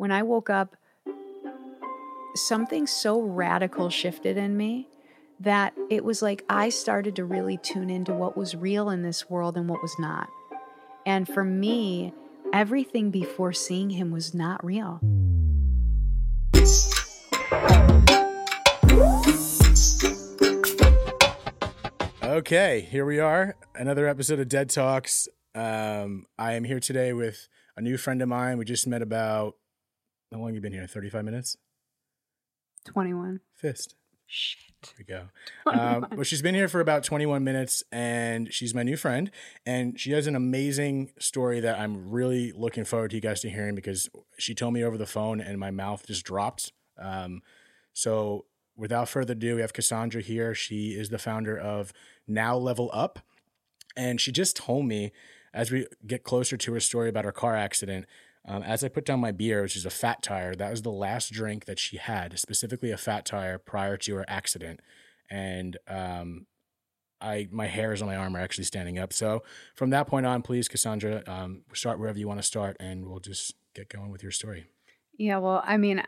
when I woke up, something so radical shifted in me that it was like I started to really tune into what was real in this world and what was not. And for me, everything before seeing him was not real. Okay, here we are, another episode of Dead Talks. Um, I am here today with a new friend of mine. We just met about how long you been here? Thirty five minutes. 21. Fist. Shit. There we go. Um, well, she's been here for about 21 minutes and she's my new friend. And she has an amazing story that I'm really looking forward to you guys to hearing because she told me over the phone and my mouth just dropped. Um, so without further ado, we have Cassandra here. She is the founder of Now Level Up. And she just told me as we get closer to her story about her car accident, um, as I put down my beer, which is a fat tire, that was the last drink that she had, specifically a fat tire prior to her accident. And um, I, my hairs on my arm are actually standing up. So from that point on, please, Cassandra, um, start wherever you want to start, and we'll just get going with your story. Yeah, well, I mean,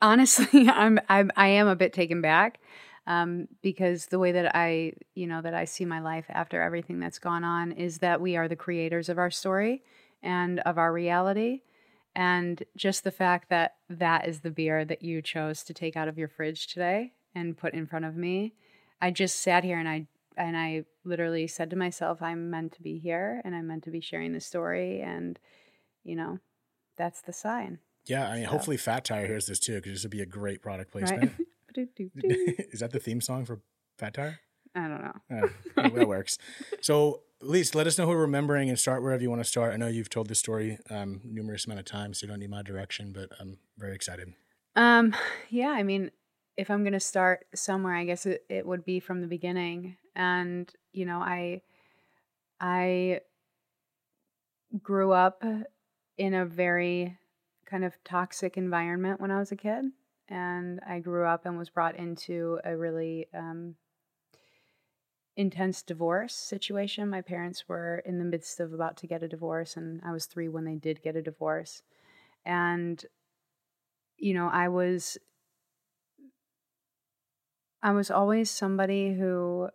honestly, I'm, I'm I am a bit taken back um, because the way that I, you know, that I see my life after everything that's gone on is that we are the creators of our story and of our reality. And just the fact that that is the beer that you chose to take out of your fridge today and put in front of me, I just sat here and I and I literally said to myself, I'm meant to be here and I'm meant to be sharing the story. And, you know, that's the sign. Yeah, I mean, So- hopefully Fat Tire hears this too, because this would be a great product placement. Right? is that the theme song for Fat Tire? I don't know. Yeah, that that works. So, Elise, let us know who we're remembering and start wherever you want to start. I know you've told this story um, numerous amount of times, so you don't need my direction, but I'm very excited. Um, yeah, I mean, if I'm going to start somewhere, I guess it, it would be from the beginning. And, you know, I, I grew up in a very kind of toxic environment when I was a kid. And I grew up and was brought into a really um, intense divorce situation. My parents were in the midst of about to get a divorce, and I was three when they did get a divorce. And you know, I was I was always somebody who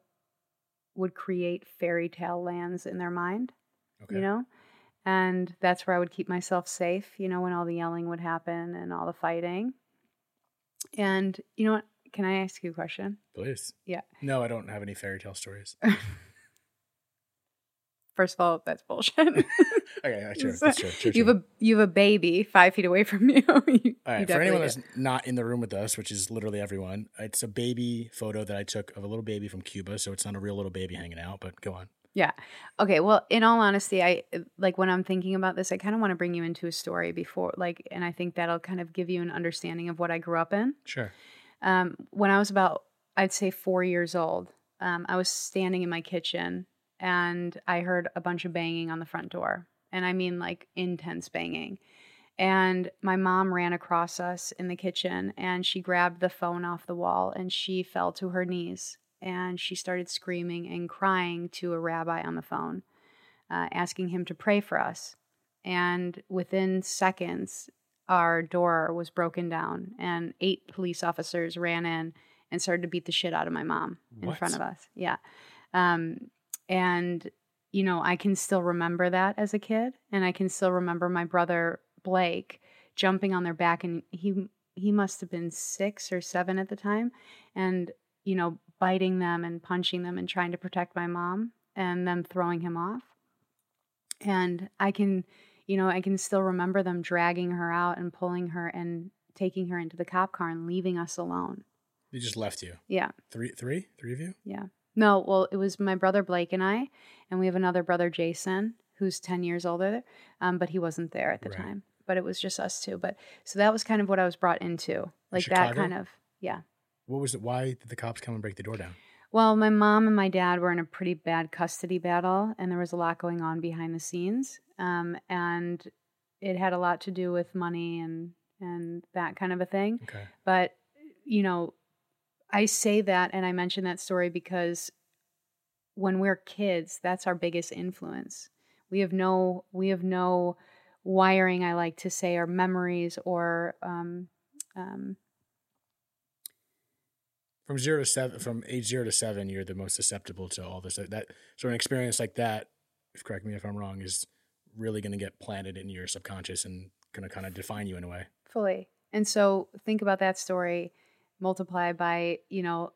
would create fairy tale lands in their mind, Okay. you know? And that's where I would keep myself safe, you know, when all the yelling would happen and all the fighting. And you know what? Can I ask you a question? Please. Yeah. No, I don't have any fairy tale stories. First of all, that's bullshit. okay, yeah, sure, that's true. true, you have a you have a baby five feet away from you. you All you for anyone that's not in the room with us, which is literally everyone, it's a baby photo that I took of a little baby from Cuba, so it's not a real little baby hanging out, but go on. Yeah. Okay. Well, in all honesty, I like when I'm thinking about this, I kind of want to bring you into a story before, like, and I think that'll kind of give you an understanding of what I grew up in. Sure. Um, when I was about, I'd say four years old, um, I was standing in my kitchen and I heard a bunch of banging on the front door. And I mean, like, intense banging. And my mom ran across us in the kitchen and she grabbed the phone off the wall and she fell to her knees and she started screaming and crying to a rabbi on the phone, uh, asking him to pray for us. And within seconds, our door was broken down and eight police officers ran in and started to beat the shit out of my mom in What? front of us. Yeah. Um, and, you know, I can still remember that as a kid. And I can still remember my brother Blake jumping on their back and he he must have been six or seven at the time and you know biting them and punching them and trying to protect my mom and them throwing him off and i can you know i can still remember them dragging her out and pulling her and taking her into the cop car and leaving us alone They just left you. yeah Three, three, three of you? yeah. No, well, it was my brother Blake and I, and we have another brother Jason who's 10 years older, um, but he wasn't there at the Right. time. But it was just us two. But so that was kind of what I was brought into. Like that kind of, yeah. What was it? Why did the cops come and break the door down? Well, my mom and my dad were in a pretty bad custody battle, and there was a lot going on behind the scenes. Um, and it had a lot to do with money and and that kind of a thing. Okay. But, you know, I say that and I mention that story because when we're kids, that's our biggest influence. We have no we have no wiring, I like to say, or memories, or um, um, from zero to seven, from age zero to seven, you're the most susceptible to all this. That so an experience like that, if correct me if I'm wrong, is really going to get planted in your subconscious and going to kind of define you in a way. Fully. And so think about that story multiply by, you know,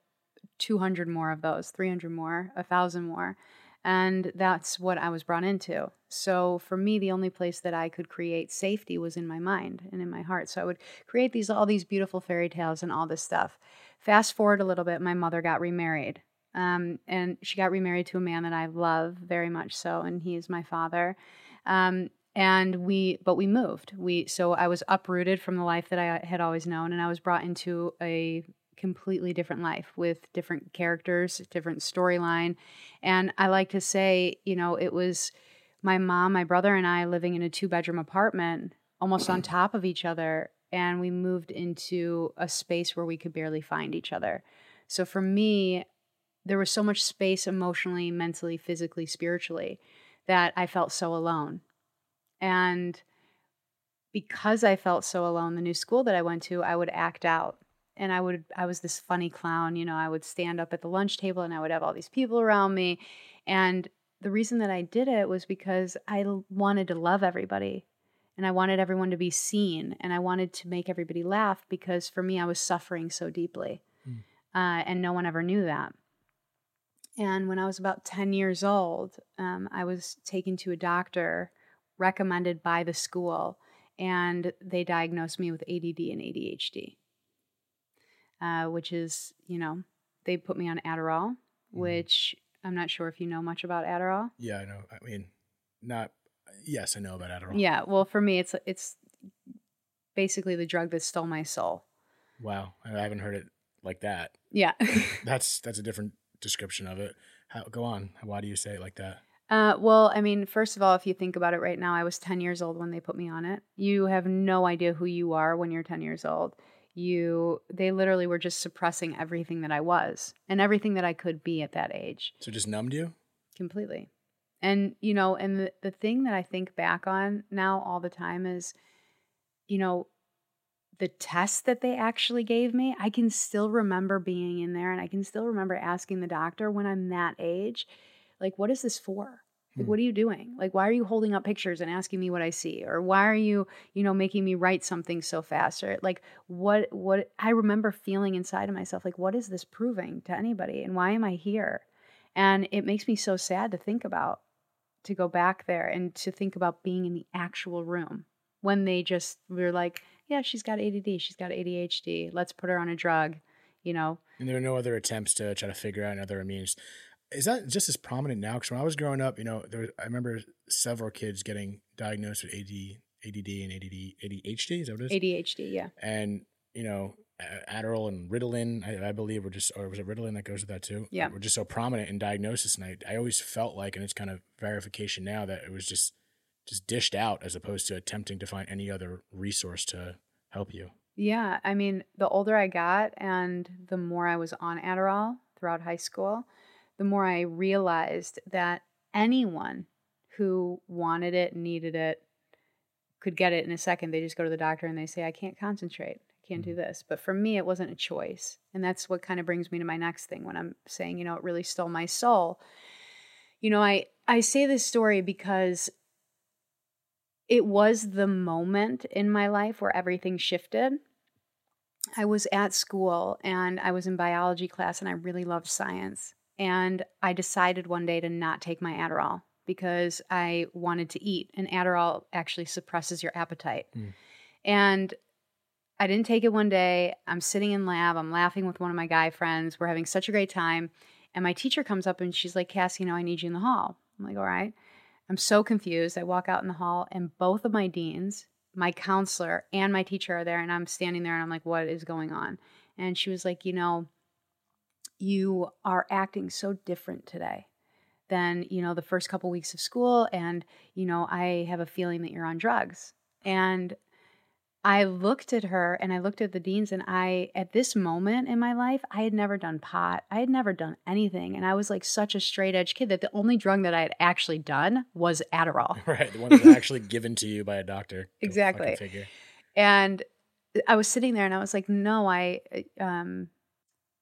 200 more of those, 300 more, a thousand more. And that's what I was brought into. So for me, the only place that I could create safety was in my mind and in my heart. So I would create these all these beautiful fairy tales and all this stuff. Fast forward a little bit, my mother got remarried. Um, and she got remarried to a man that I love very much so, and he is my father. Um, and we, but we moved. We so I was uprooted from the life that I had always known, and I was brought into a completely different life with different characters, different storyline. And I like to say, you know, it was my mom, my brother, and I living in a two bedroom apartment almost on top of each other. And we moved into a space where we could barely find each other. So for me, there was so much space emotionally, mentally, physically, spiritually that I felt so alone. And because I felt so alone, the new school that I went to, I would act out and I would I was this funny clown, you know, I would stand up at the lunch table and I would have all these people around me and the reason that I did it was because I wanted to love everybody and I wanted everyone to be seen and I wanted to make everybody laugh because for me I was suffering so deeply. Mm. Uh, and no one ever knew that. And when I was about 10 years old, um, I was taken to a doctor recommended by the school, and they diagnosed me with ADD and ADHD uh, which is, you know, they put me on Adderall, mm-hmm. which I'm not sure if you know much about Adderall. Yeah, I know. I mean, not. Yes, I know about Adderall. Yeah, well, for me, it's it's basically the drug that stole my soul. Wow, I haven't heard it like that. Yeah, that's that's a different description of it. How, go on. Why do you say it like that? Uh, well, I mean, first of all, if you think about it right now, I was 10 years old when they put me on it. You have no idea who you are when you're 10 years old you they literally were just suppressing everything that I was and everything that I could be at that age. So just numbed you? Completely. And you know, and the, the thing that I think back on now all the time is, you know, the test that they actually gave me, I can still remember being in there and I can still remember asking the doctor when I'm that age, like, what is this for? Like, hmm. what are you doing? Like, why are you holding up pictures and asking me what I see? Or why are you, you know, making me write something so fast? Or like, what, what, I remember feeling inside of myself, like, what is this proving to anybody? And why am I here? And it makes me so sad to think about, to go back there and to think about being in the actual room when they just were like, yeah, she's got ADD, she's got ADHD, let's put her on a drug, you know. And there are no other attempts to try to figure out another means is that just as prominent now? Because when I was growing up, you know, there I remember several kids getting diagnosed with AD, ADD and ADD, ADHD. Is that what it is? ADHD, yeah. And you know, Adderall and Ritalin, I, I, believe, were just, or was it Ritalin that goes with that too? Yeah, were just so prominent in diagnosis, and I, I always felt like, and it's kind of verification now that it was just, just dished out as opposed to attempting to find any other resource to help you. Yeah, I mean, the older I got, and the more I was on Adderall throughout high school, the more I realized that anyone who wanted it, needed it, could get it in a second. They just go to the doctor and they say, I can't concentrate. I can't do mm-hmm. this. But for me, it wasn't a choice. And that's what kind of brings me to my next thing when I'm saying, you know, it really stole my soul. You know, I, I say this story because it was the moment in my life where everything shifted. I was at school and I was in biology class and I really loved science. And I decided one day to not take my Adderall because I wanted to eat. And Adderall actually suppresses your appetite. Mm. And I didn't take it one day. I'm sitting in lab. I'm laughing with one of my guy friends. We're having such a great time. And my teacher comes up and she's like, Cass, you know, I need you in the hall. I'm like, all right. I'm so confused. I walk out in the hall and both of my deans, my counselor, and my teacher are there. And I'm standing there and I'm like, what is going on? And she was like, you know, you are acting so different today than you know the first couple weeks of school and you know i have a feeling that you're on drugs and I looked at her and I looked at the deans, and I, at this moment in my life, I had never done pot. I had never done anything. And I was like such a straight edge kid that the only drug that I had actually done was Adderall. Right. The one that's actually given to you by a doctor. Exactly. And I was sitting there and I was like, no, I, um,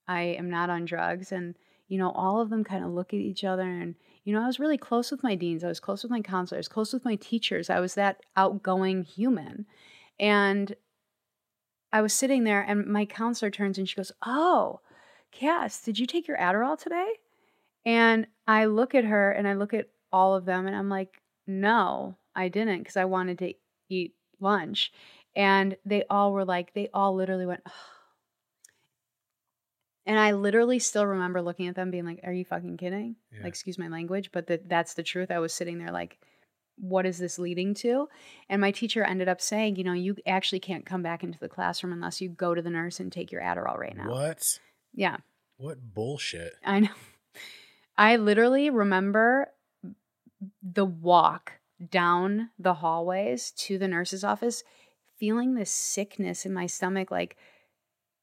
I am not on drugs. And, you know, all of them kind of look at each other. And, you know, I was really close with my deans. I was close with my counselors, close with my teachers. I was that outgoing human. And I was sitting there and my counselor turns and she goes, oh, Cass, did you take your Adderall today? And I look at her and I look at all of them and I'm like, no, I didn't because I wanted to eat lunch. And they all were like, they all literally went, "Ugh." And I literally still remember looking at them being like, are you fucking kidding? Yeah. Like, excuse my language, but that that's the truth. I was sitting there like, what is this leading to? And my teacher ended up saying, you know, you actually can't come back into the classroom unless you go to the nurse and take your Adderall right now. What? Yeah. What bullshit? I know. I literally remember the walk down the hallways to the nurse's office, feeling this sickness in my stomach, like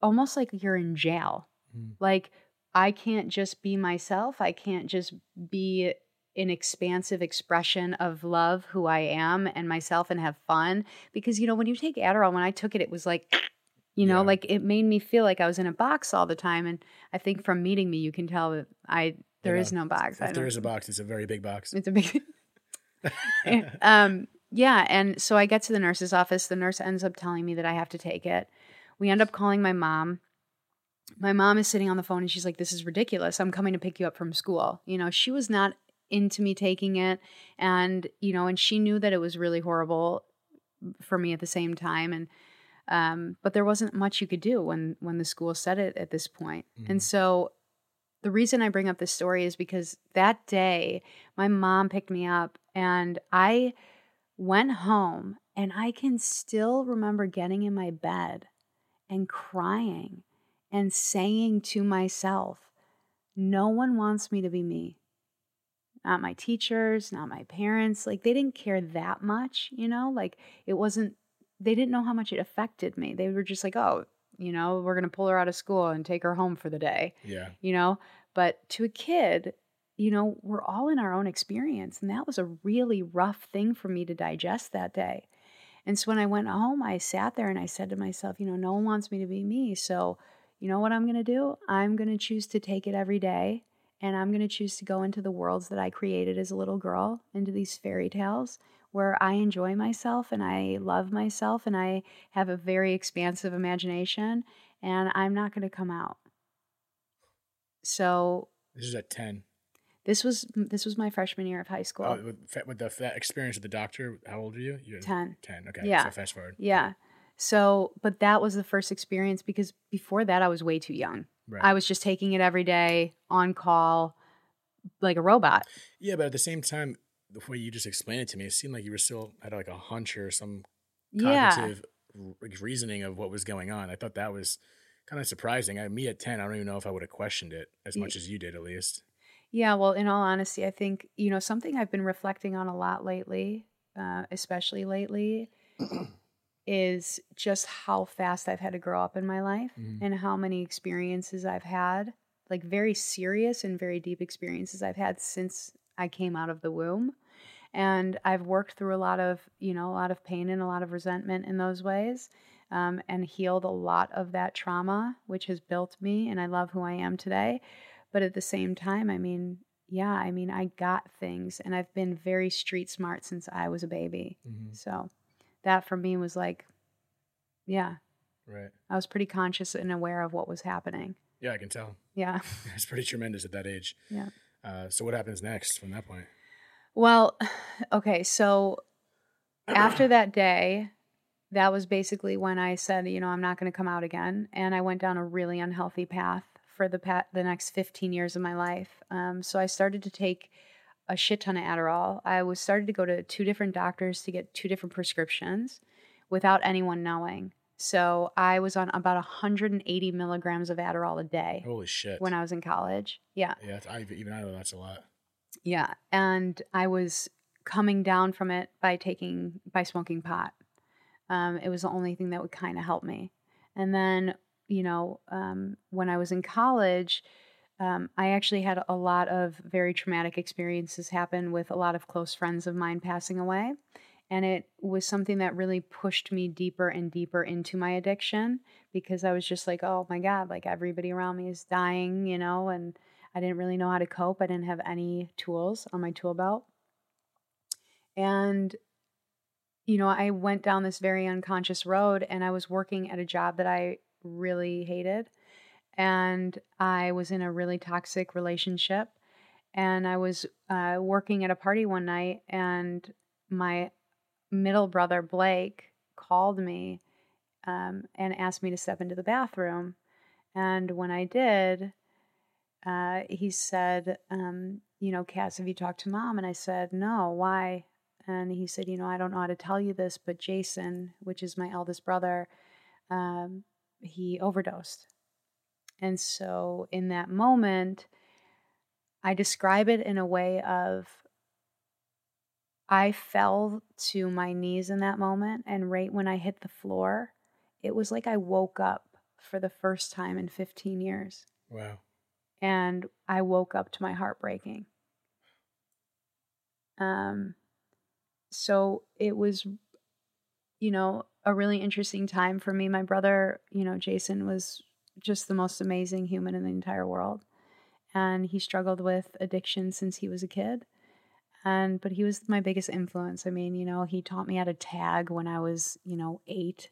almost like you're in jail. Mm. Like, I can't just be myself. I can't just be an expansive expression of love who I am and myself and have fun. Because, you know, when you take Adderall, when I took it, it was like, you know, Yeah. like it made me feel like I was in a box all the time. And I think from meeting me, you can tell that I there is no box. If there a box, it's a very big box. it's a big. um, yeah, and so I get to the nurse's office. The nurse ends up telling me that I have to take it. We end up calling my mom. My mom is sitting on the phone and she's like, "This is ridiculous. I'm coming to pick you up from school." You know, she was not into me taking it, and you know, and she knew that it was really horrible for me at the same time, and um, but there wasn't much you could do when when the school said it at this point. and Mhm. so the reason I bring up this story is because that day my mom picked me up and I went home and I can still remember getting in my bed and crying and saying to myself, no one wants me to be me. Not my teachers, not my parents. Like they didn't care that much, you know? Like it wasn't, they didn't know how much it affected me. They were just like, oh, you know, we're going to pull her out of school and take her home for the day Yeah. you know but to a kid you know we're all in our own experience and that was a really rough thing for me to digest that day and so when i went home i sat there and i said to myself you know no one wants me to be me so you know what i'm going to do i'm going to choose to take it every day and i'm going to choose to go into the worlds that i created as a little girl into these fairy tales where i enjoy myself and i love myself and i have a very expansive imagination and i'm not going to come out so This is at 10. this was this was my freshman year of high school. Oh, with, with the that experience with the doctor, how old are you? You're 10. 10. Okay. Yeah. So fast forward. Yeah. So, but that was the first experience because before that I was way too young. Right. I was just taking it every day on call like a robot. yeah, but at the same time, the way you just explained it to me, it seemed like you were still had like a hunch or some Yeah. cognitive r- reasoning of what was going on. I thought that was kind of surprising. I, me at 10, I don't even know if I would have questioned it as much as you did, at least. Yeah, well, in all honesty, I think, you know, something I've been reflecting on a lot lately, uh, especially lately, is just how fast I've had to grow up in my life Mhm. and how many experiences I've had, like very serious and very deep experiences I've had since I came out of the womb. And I've worked through a lot of, you know, a lot of pain and a lot of resentment in those ways. Um, and healed a lot of that trauma, which has built me, and I love who I am today. But at the same time, I mean, yeah, I mean, I got things and I've been very street smart since I was a baby. Mhm. So that for me was like, yeah, Right. I was pretty conscious and aware of what was happening. Yeah, I can tell. Yeah. It's pretty tremendous at that age. Yeah. Uh, so what happens next from that point? Well, okay. So after that day, that was basically when I said, you know, I'm not going to come out again. And I went down a really unhealthy path for the pa- the next 15 years of my life. Um, so I started to take a shit ton of Adderall. I was started to go to two different doctors to get two different prescriptions without anyone knowing. So I was on about 180 milligrams of Adderall a day Holy shit. when I was in college. Yeah. yeah, I, even I know that's a lot. Yeah. And I was coming down from it by taking, by smoking pot. Um, it was the only thing that would kind of help me. And then, you know, um, when I was in college, um, I actually had a lot of very traumatic experiences happen with a lot of close friends of mine passing away. And it was something that really pushed me deeper and deeper into my addiction because I was just like, oh my God, like everybody around me is dying, you know, and I didn't really know how to cope. I didn't have any tools on my tool belt. And, you know, I went down this very unconscious road and I was working at a job that I really hated. And I was in a really toxic relationship. And I was uh, working at a party one night, and my middle brother, Blake, called me um, and asked me to step into the bathroom. And when I did, uh, he said, um, You know, Cass, have you talked to mom? And I said, No, why? And he said, You know, I don't know how to tell you this, but Jason, which is my eldest brother, um, he overdosed. And so in that moment, I describe it in a way of I fell to my knees in that moment. And right when I hit the floor, it was like I woke up for the first time in 15 years. Wow. And I woke up to my heart breaking. Um, so it was, you know, a really interesting time for me. My brother, you know, Jason was just the most amazing human in the entire world. And he struggled with addiction since he was a kid. And but he was my biggest influence. I mean, you know, he taught me how to tag when I was, you know, 8.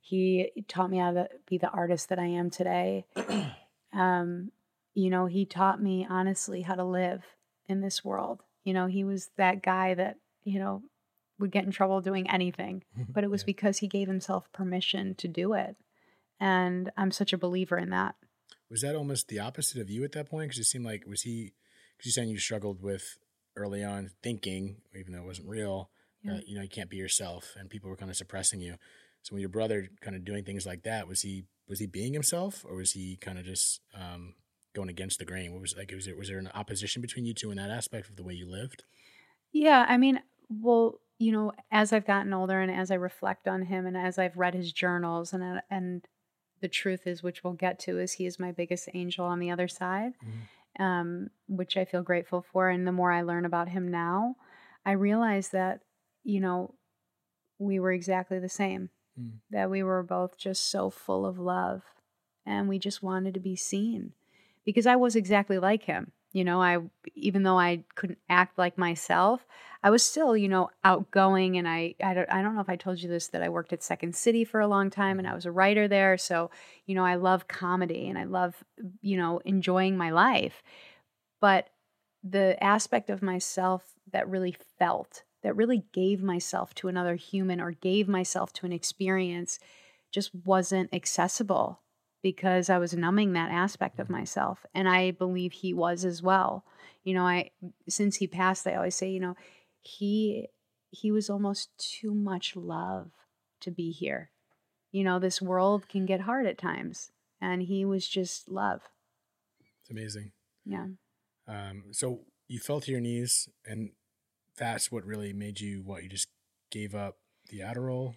he taught me how to be the artist that I am today. um, you know, he taught me honestly how to live in this world. You know, he was that guy that, you know, would get in trouble doing anything, but it was yeah. because he gave himself permission to do it. And I'm such a believer in that. Was that almost the opposite of you at that point? Because it seemed like, was he, because you saying you struggled with early on thinking, even though it wasn't real, yeah. uh, you know, you can't be yourself and people were kind of suppressing you. So when your brother kind of doing things like that, was he, was he being himself or was he kind of just um, going against the grain? What was like, was there, was there an opposition between you two in that aspect of the way you lived? Yeah. I mean, well, you know, as I've gotten older and as I reflect on him and as I've read his journals and uh, and the truth is, which we'll get to, is he is my biggest angel on the other side, mm-hmm. um, which I feel grateful for. And the more I learn about him now, I realize that you know we were exactly the same. Mm. That we were both just so full of love, and we just wanted to be seen, because I was exactly like him. You know, I even though I couldn't act like myself, I was still, you know, outgoing and I I don't I don't know if I told you this that I worked at Second City for a long time and I mm-hmm. was a writer there, so, you know, I love comedy and I love, you know, enjoying my life. But the aspect of myself that really felt, that really gave myself to another human or gave myself to an experience just wasn't accessible because I was numbing that aspect of myself. And I believe he was as well. You know, I since he passed, I always say, you know, he he was almost too much love to be here. You know, this world can get hard at times. And he was just love. It's amazing. Yeah. Um, so you fell to your knees and that's what really made you what you just gave up the Adderall?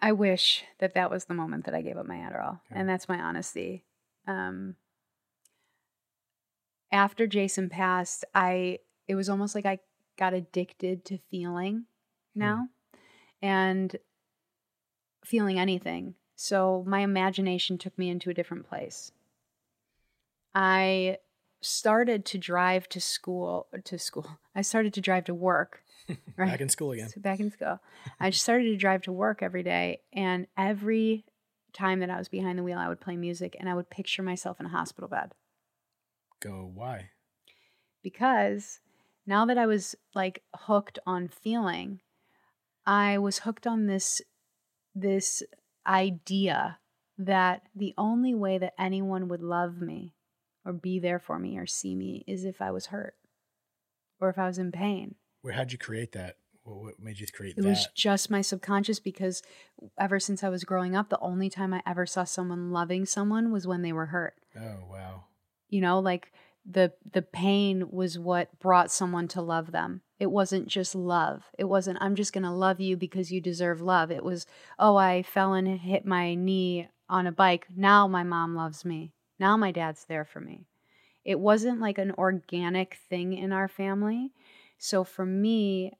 I wish that that was the moment that I gave up my Adderall, okay. and that's my honesty. Um, after Jason passed, I it was almost like I got addicted to feeling hmm. now, and feeling anything. So my imagination took me into a different place. I started to drive to school uh, to school. I started to drive to work Right. back in school again. So back in school. I started to drive to work every day, and every time that I was behind the wheel, I would play music and I would picture myself in a hospital bed. Go, why? Because now that I was like hooked on feeling, I was hooked on this this idea that the only way that anyone would love me or be there for me or see me is if I was hurt or if I was in pain. Where how'd you create that? What made you create it that? It was just my subconscious because ever since I was growing up, the only time I ever saw someone loving someone was when they were hurt. Oh wow! You know, like the the pain was what brought someone to love them. It wasn't just love. It wasn't I'm just going to love you because you deserve love. It was oh I fell and hit my knee on a bike. Now my mom loves me. Now my dad's there for me. It wasn't like an organic thing in our family. So for me,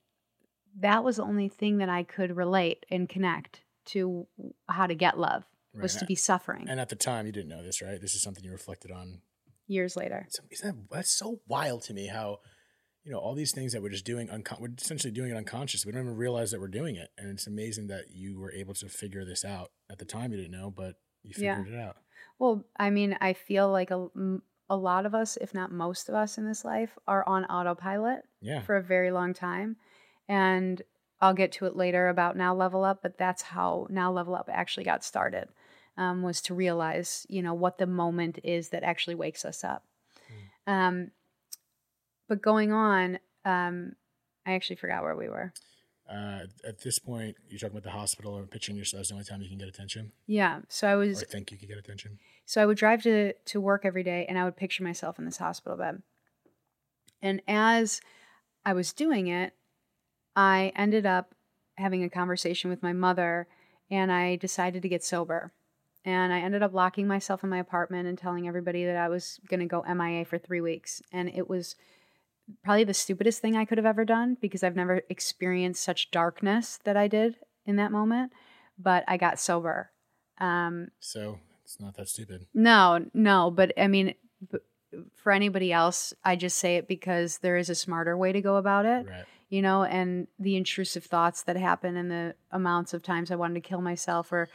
that was the only thing that I could relate and connect to how to get love was to be suffering And at the time, you didn't know this, right? This is something you reflected on. years later. So, isn't that, that's so wild to me how, you know, all these things that we're just doing, uncon- we're essentially doing it unconscious. We don't even realize that we're doing it. And it's amazing that you were able to figure this out. At the time, you didn't know, but you Yeah. figured it out. Well, I mean, I feel like a, a lot of us, if not most of us in this life, are on autopilot Yeah. for a very long time. And I'll get to it later about Now Level Up, but that's how Now Level Up actually got started. Um, was to realize, you know, what the moment is that actually wakes us up. Um, but going on, um, I actually forgot where we were. Uh, at this point, you're talking about the hospital and pitching yourself as the only time you can get attention Yeah, so I or was think you could get attention. So I would drive to to work every day and I would picture myself in this hospital bed. And as I was doing it, I ended up having a conversation with my mother and I decided to get sober. And I ended up locking myself in my apartment and telling everybody that I was going to go MIA for 3 weeks and it was probably the stupidest thing I could have ever done because I've never experienced such darkness that I did in that moment, but I got sober. Um So it's not that stupid. no, no, but I mean, for anybody else, I just say it because there is a smarter way to go about it, Right. you know, and the intrusive thoughts that happen and the amounts of times I wanted to kill myself or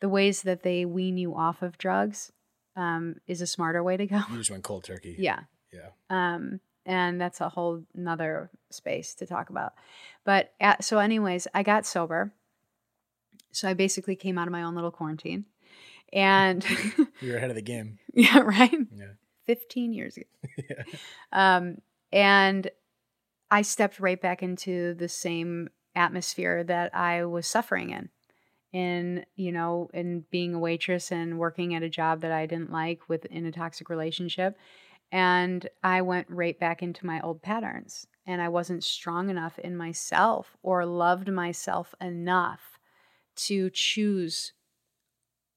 the ways that they wean you off of drugs um, is a smarter way to go. You just went cold turkey. yeah. Yeah. Um, and that's a whole nother space to talk about. But at, so, anyways, I got sober. So I basically came out of my own little quarantine. And You're ahead of the game. yeah, right. Yeah. 15 years ago. yeah. Um, and I stepped right back into the same atmosphere that I was suffering in. In, you know, in being a waitress and working at a job that I didn't like with in a toxic relationship. And I went right back into my old patterns. And I wasn't strong enough in myself or loved myself enough to choose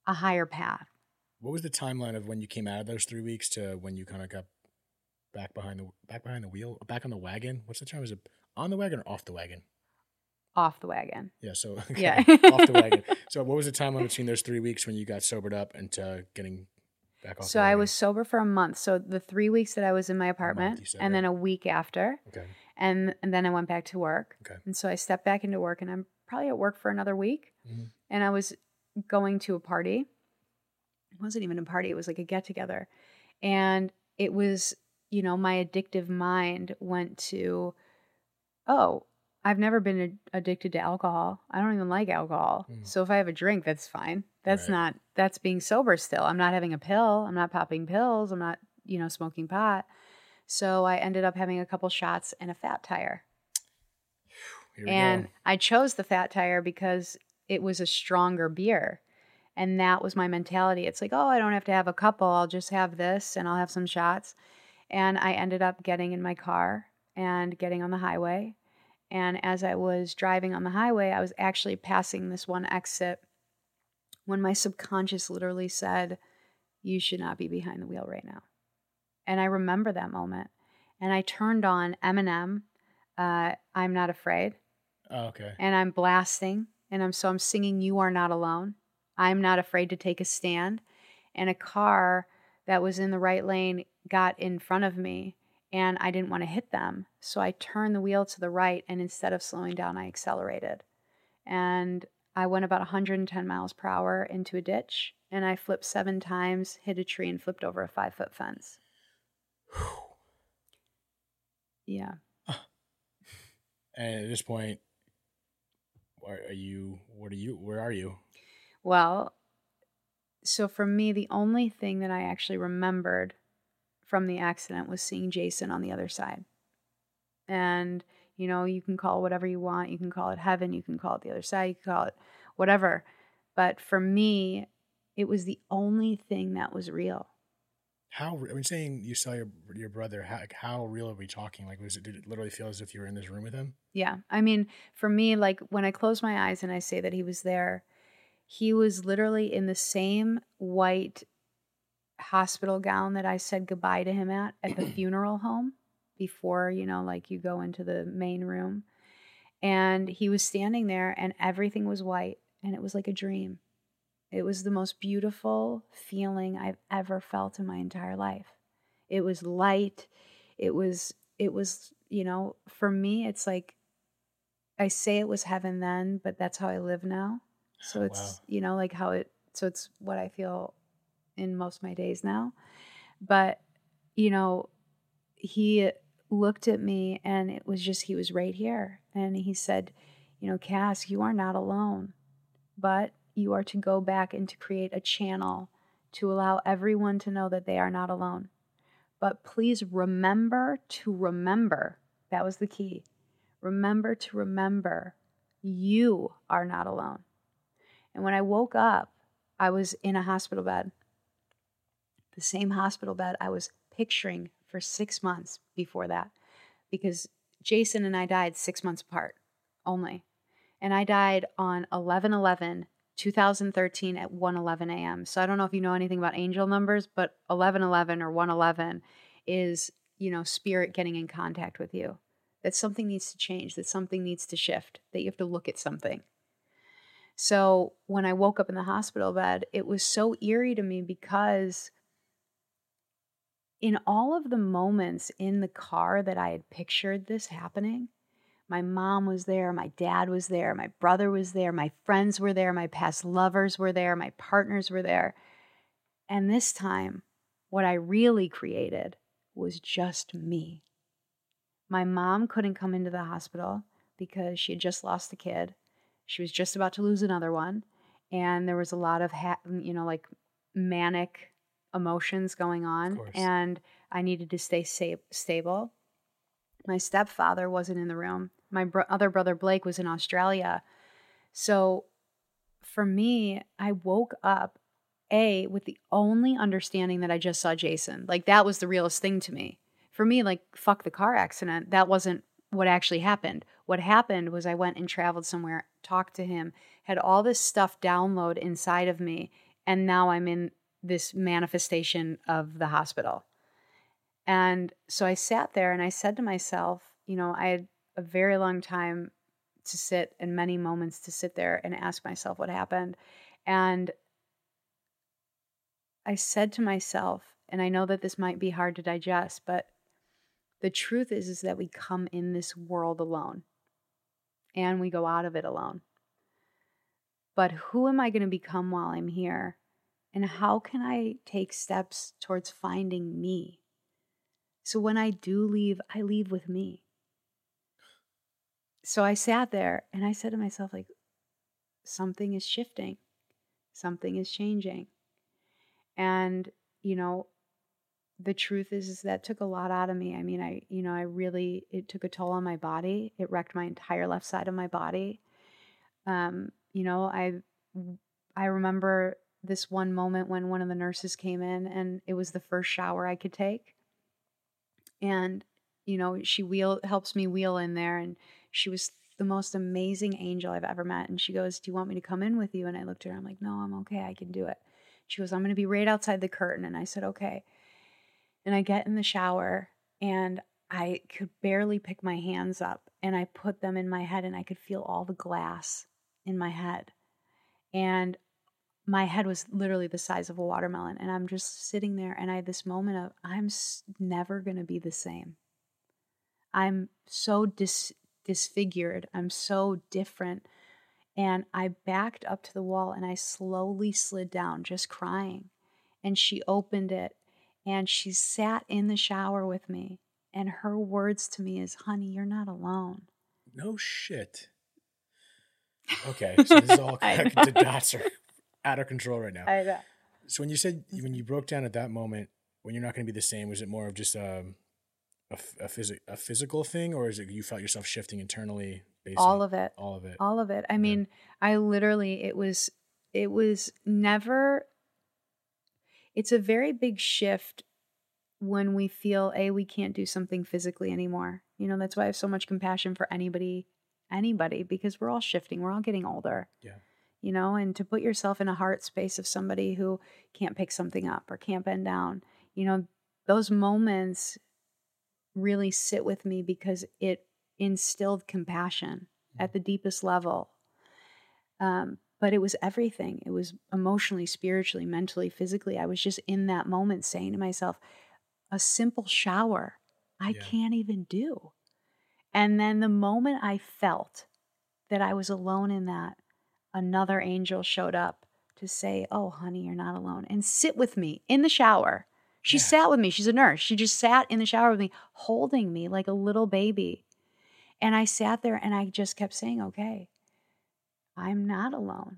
a higher path. What was the timeline of when you came out of those three weeks to when you kind of got back behind the back behind the wheel, back on the wagon? What's the term? Is it on the wagon or off the wagon? Off the wagon. Yeah. So Yeah. off the wagon. So what was the timeline between those three weeks when you got sobered up and to getting? So I was sober for a month. So the three weeks that I was in my apartment, said, and then a week after, okay. and and then I went back to work. Okay. And so I stepped back into work, and I'm probably at work for another week. Mhm. And I was going to a party. It wasn't even a party; it was like a get together, and it was you know my addictive mind went to, oh. I've never been ad- addicted to alcohol. I don't even like alcohol. Mm. So if I have a drink, that's fine. That's Right. not that's being sober still. I'm not having a pill. I'm not popping pills. I'm not, you know, smoking pot. So I ended up having a couple shots and a fat tire. And go. I chose the fat tire because it was a stronger beer. And that was my mentality. It's like, oh, I don't have to have a couple. I'll just have this and I'll have some shots. And I ended up getting in my car and getting on the highway. And as I was driving on the highway, I was actually passing this one exit when my subconscious literally said, You should not be behind the wheel right now. And I remember that moment. And I turned on Eminem, uh, I'm Not Afraid Oh, okay. and I'm blasting and I'm so I'm singing You Are Not Alone. I'm not afraid to take a stand. And a car that was in the right lane got in front of me and I didn't want to hit them. So I turned the wheel to the right and instead of slowing down, I accelerated. And I went about 110 miles per hour into a ditch and I flipped seven times, hit a tree, and flipped over a five foot fence. Yeah. And at this point, are, are you? What are you? Where are you? Well, so for me, the only thing that I actually remembered from the accident was seeing Jason on the other side. And, you know, you can call whatever you want. You can call it heaven. You can call it the other side. You can call it whatever. But for me, it was the only thing that was real. How I mean, saying you saw your your brother, how how real are we talking? Like, was it did it literally feel as if you were in this room with him? Yeah. I mean, for me, like when I close my eyes and I say that he was there, he was literally in the same white hospital gown that I said goodbye to him at at the funeral home before, you know, like you go into the main room. And he was standing there and everything was white and it was like a dream. It was the most beautiful feeling I've ever felt in my entire life. It was light. It was, it was, you know, for me, it's like I say it was heaven then, but that's how I live now. So oh, it's, wow. you know, like how it, so it's what I feel in most of my days now. But, you know, he looked at me and it was just, he was right here. And he said, you know, Cass, you are not alone, but you are to go back and to create a channel to allow everyone to know that they are not alone. But please remember to remember that was the key. Remember to remember you are not alone. And when I woke up, I was in a hospital bed, the same hospital bed I was picturing for six months before that, because Jason and I died six months apart only. And I died on 11 11 2013 at 1:11 a.m. So I don't know if you know anything about angel numbers, but 1111 or 111 is, you know, spirit getting in contact with you. That something needs to change, that something needs to shift, that you have to look at something. So when I woke up in the hospital bed, it was so eerie to me because in all of the moments in the car that I had pictured this happening, my mom was there, my dad was there, my brother was there, my friends were there, my past lovers were there, my partners were there. And this time, what I really created was just me. My mom couldn't come into the hospital because she had just lost a kid. She was just about to lose another one. And there was a lot of, ha- you know, like manic emotions going on. And I needed to stay safe, stable. My stepfather wasn't in the room my bro- other brother Blake was in Australia. So for me, I woke up a with the only understanding that I just saw Jason. Like that was the realest thing to me. For me, like fuck the car accident. That wasn't what actually happened. What happened was I went and traveled somewhere, talked to him, had all this stuff download inside of me, and now I'm in this manifestation of the hospital. And so I sat there and I said to myself, you know, I had a very long time to sit and many moments to sit there and ask myself what happened. And I said to myself, and I know that this might be hard to digest, but the truth is is that we come in this world alone and we go out of it alone. But who am I going to become while I'm here? And how can I take steps towards finding me? So when I do leave, I leave with me so I sat there and I said to myself, like, something is shifting, something is changing. And, you know, the truth is, is that took a lot out of me. I mean, I, you know, I really, it took a toll on my body. It wrecked my entire left side of my body. Um, you know, I, I remember this one moment when one of the nurses came in and it was the first shower I could take. And, you know, she wheel helps me wheel in there and she was the most amazing angel I've ever met. And she goes, Do you want me to come in with you? And I looked at her, I'm like, No, I'm okay. I can do it. She goes, I'm going to be right outside the curtain. And I said, Okay. And I get in the shower and I could barely pick my hands up. And I put them in my head and I could feel all the glass in my head. And my head was literally the size of a watermelon. And I'm just sitting there and I had this moment of, I'm never going to be the same. I'm so dis disfigured. I'm so different. And I backed up to the wall and I slowly slid down, just crying. And she opened it and she sat in the shower with me. And her words to me is, honey, you're not alone. No shit. Okay. So this is all the dots are out of control right now. I know. So when you said when you broke down at that moment, when you're not going to be the same, was it more of just um, a, a, phys- a physical thing or is it you felt yourself shifting internally all of it all of it all of it i yeah. mean i literally it was it was never it's a very big shift when we feel a we can't do something physically anymore. You know, that's why I have so much compassion for anybody anybody because we're all shifting, we're all getting older. Yeah. You know, and to put yourself in a heart space of somebody who can't pick something up or can't bend down, you know, those moments really sit with me because it instilled compassion at the deepest level. Um, but it was everything. It was emotionally, spiritually, mentally, physically. I was just in that moment saying to myself, a simple shower, I Yeah. can't even do. And then the moment I felt that I was alone in that, another angel showed up to say, Oh, honey, you're not alone, and sit with me in the shower. She Yeah. sat with me. She's a nurse. She just sat in the shower with me, holding me like a little baby. And I sat there and I just kept saying, Okay, I'm not alone.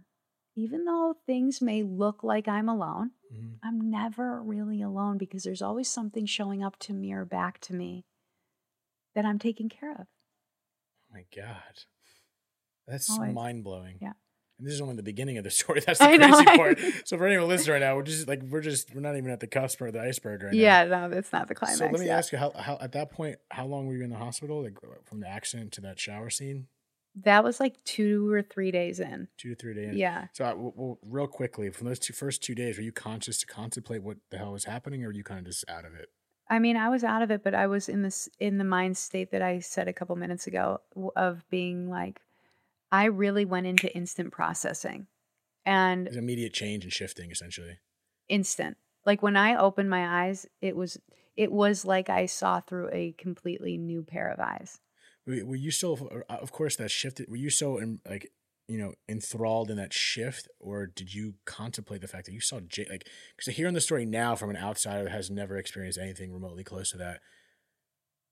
Even though things may look like I'm alone, Mhm. I'm never really alone because there's always something showing up to me or back to me that I'm taking care of. Oh my God. That's mind blowing. Yeah. And this is only the beginning of the story. That's the I know, crazy I part. know. So for anyone listening right now, we're just like we're just we're not even at the cusp or the iceberg right yeah, no, that's not the now. climax. So let me yeah. ask you how, how at that point, how long were you in the hospital? Like from the accident to that shower scene? That was like two or three days in. Two to three days. Yeah. So, uh, well, well, real quickly, from those two first two days, were you conscious to contemplate what the hell was happening, or were you kind of just out of it? I mean, I was out of it, but I was in this in the mind state that I said a couple minutes ago of being like, I really went into instant processing, and was immediate change and shifting, essentially. instant. Like when I opened my eyes, it was it was like I saw through a completely new pair of eyes. Were, you so, uh, of course, that shifted? Were you so in, like, you know, enthralled in that shift, or did you contemplate the fact that you saw Jay? Like, because hearing the story now from an outsider that has never experienced anything remotely close to that,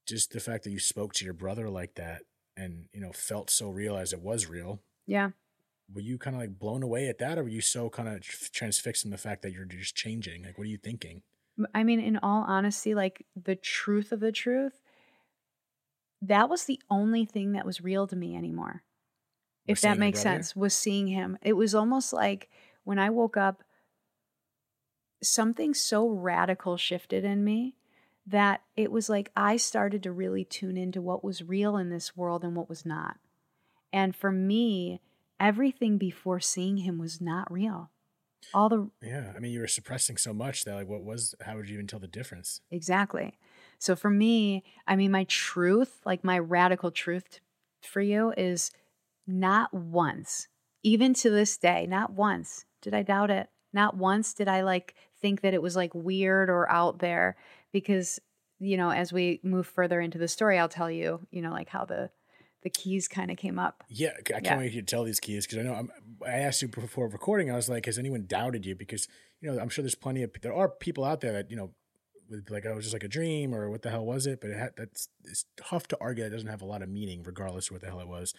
just the fact that you spoke to your brother like that, and you know, felt so real as it was real. Yeah. Were you kind of like blown away at that, or were you so kind of transfixed in the fact that you're just changing? Like, what are you thinking? i mean, in all honesty, like the truth of the truth, that was the only thing that was real to me anymore. Was If that makes sense, was seeing him. It was almost like when I woke up, something so radical shifted in me that it was like I started to really tune into what was real in this world and what was not. And for me, everything before seeing him was not real. All the Yeah, I mean, you were suppressing so much that like, what was? How would you even tell the difference? Exactly. So for me, I mean, my truth, like my radical truth for you is not once, even to this day, not once did I doubt it. Not once did I like think that it was like weird or out there because, you know, as we move further into the story, I'll tell you, you know, like how the the keys kind of came up. Yeah, I can't Yeah. wait you to tell these keys because I know I'm, I asked you before recording. I was like, has anyone doubted you? Because you know, I'm sure there's plenty of there are people out there that you know, with like, oh, it was just like a dream or what the hell was it? But it had, that's it's tough to argue. That doesn't have a lot of meaning, regardless of what the hell it was.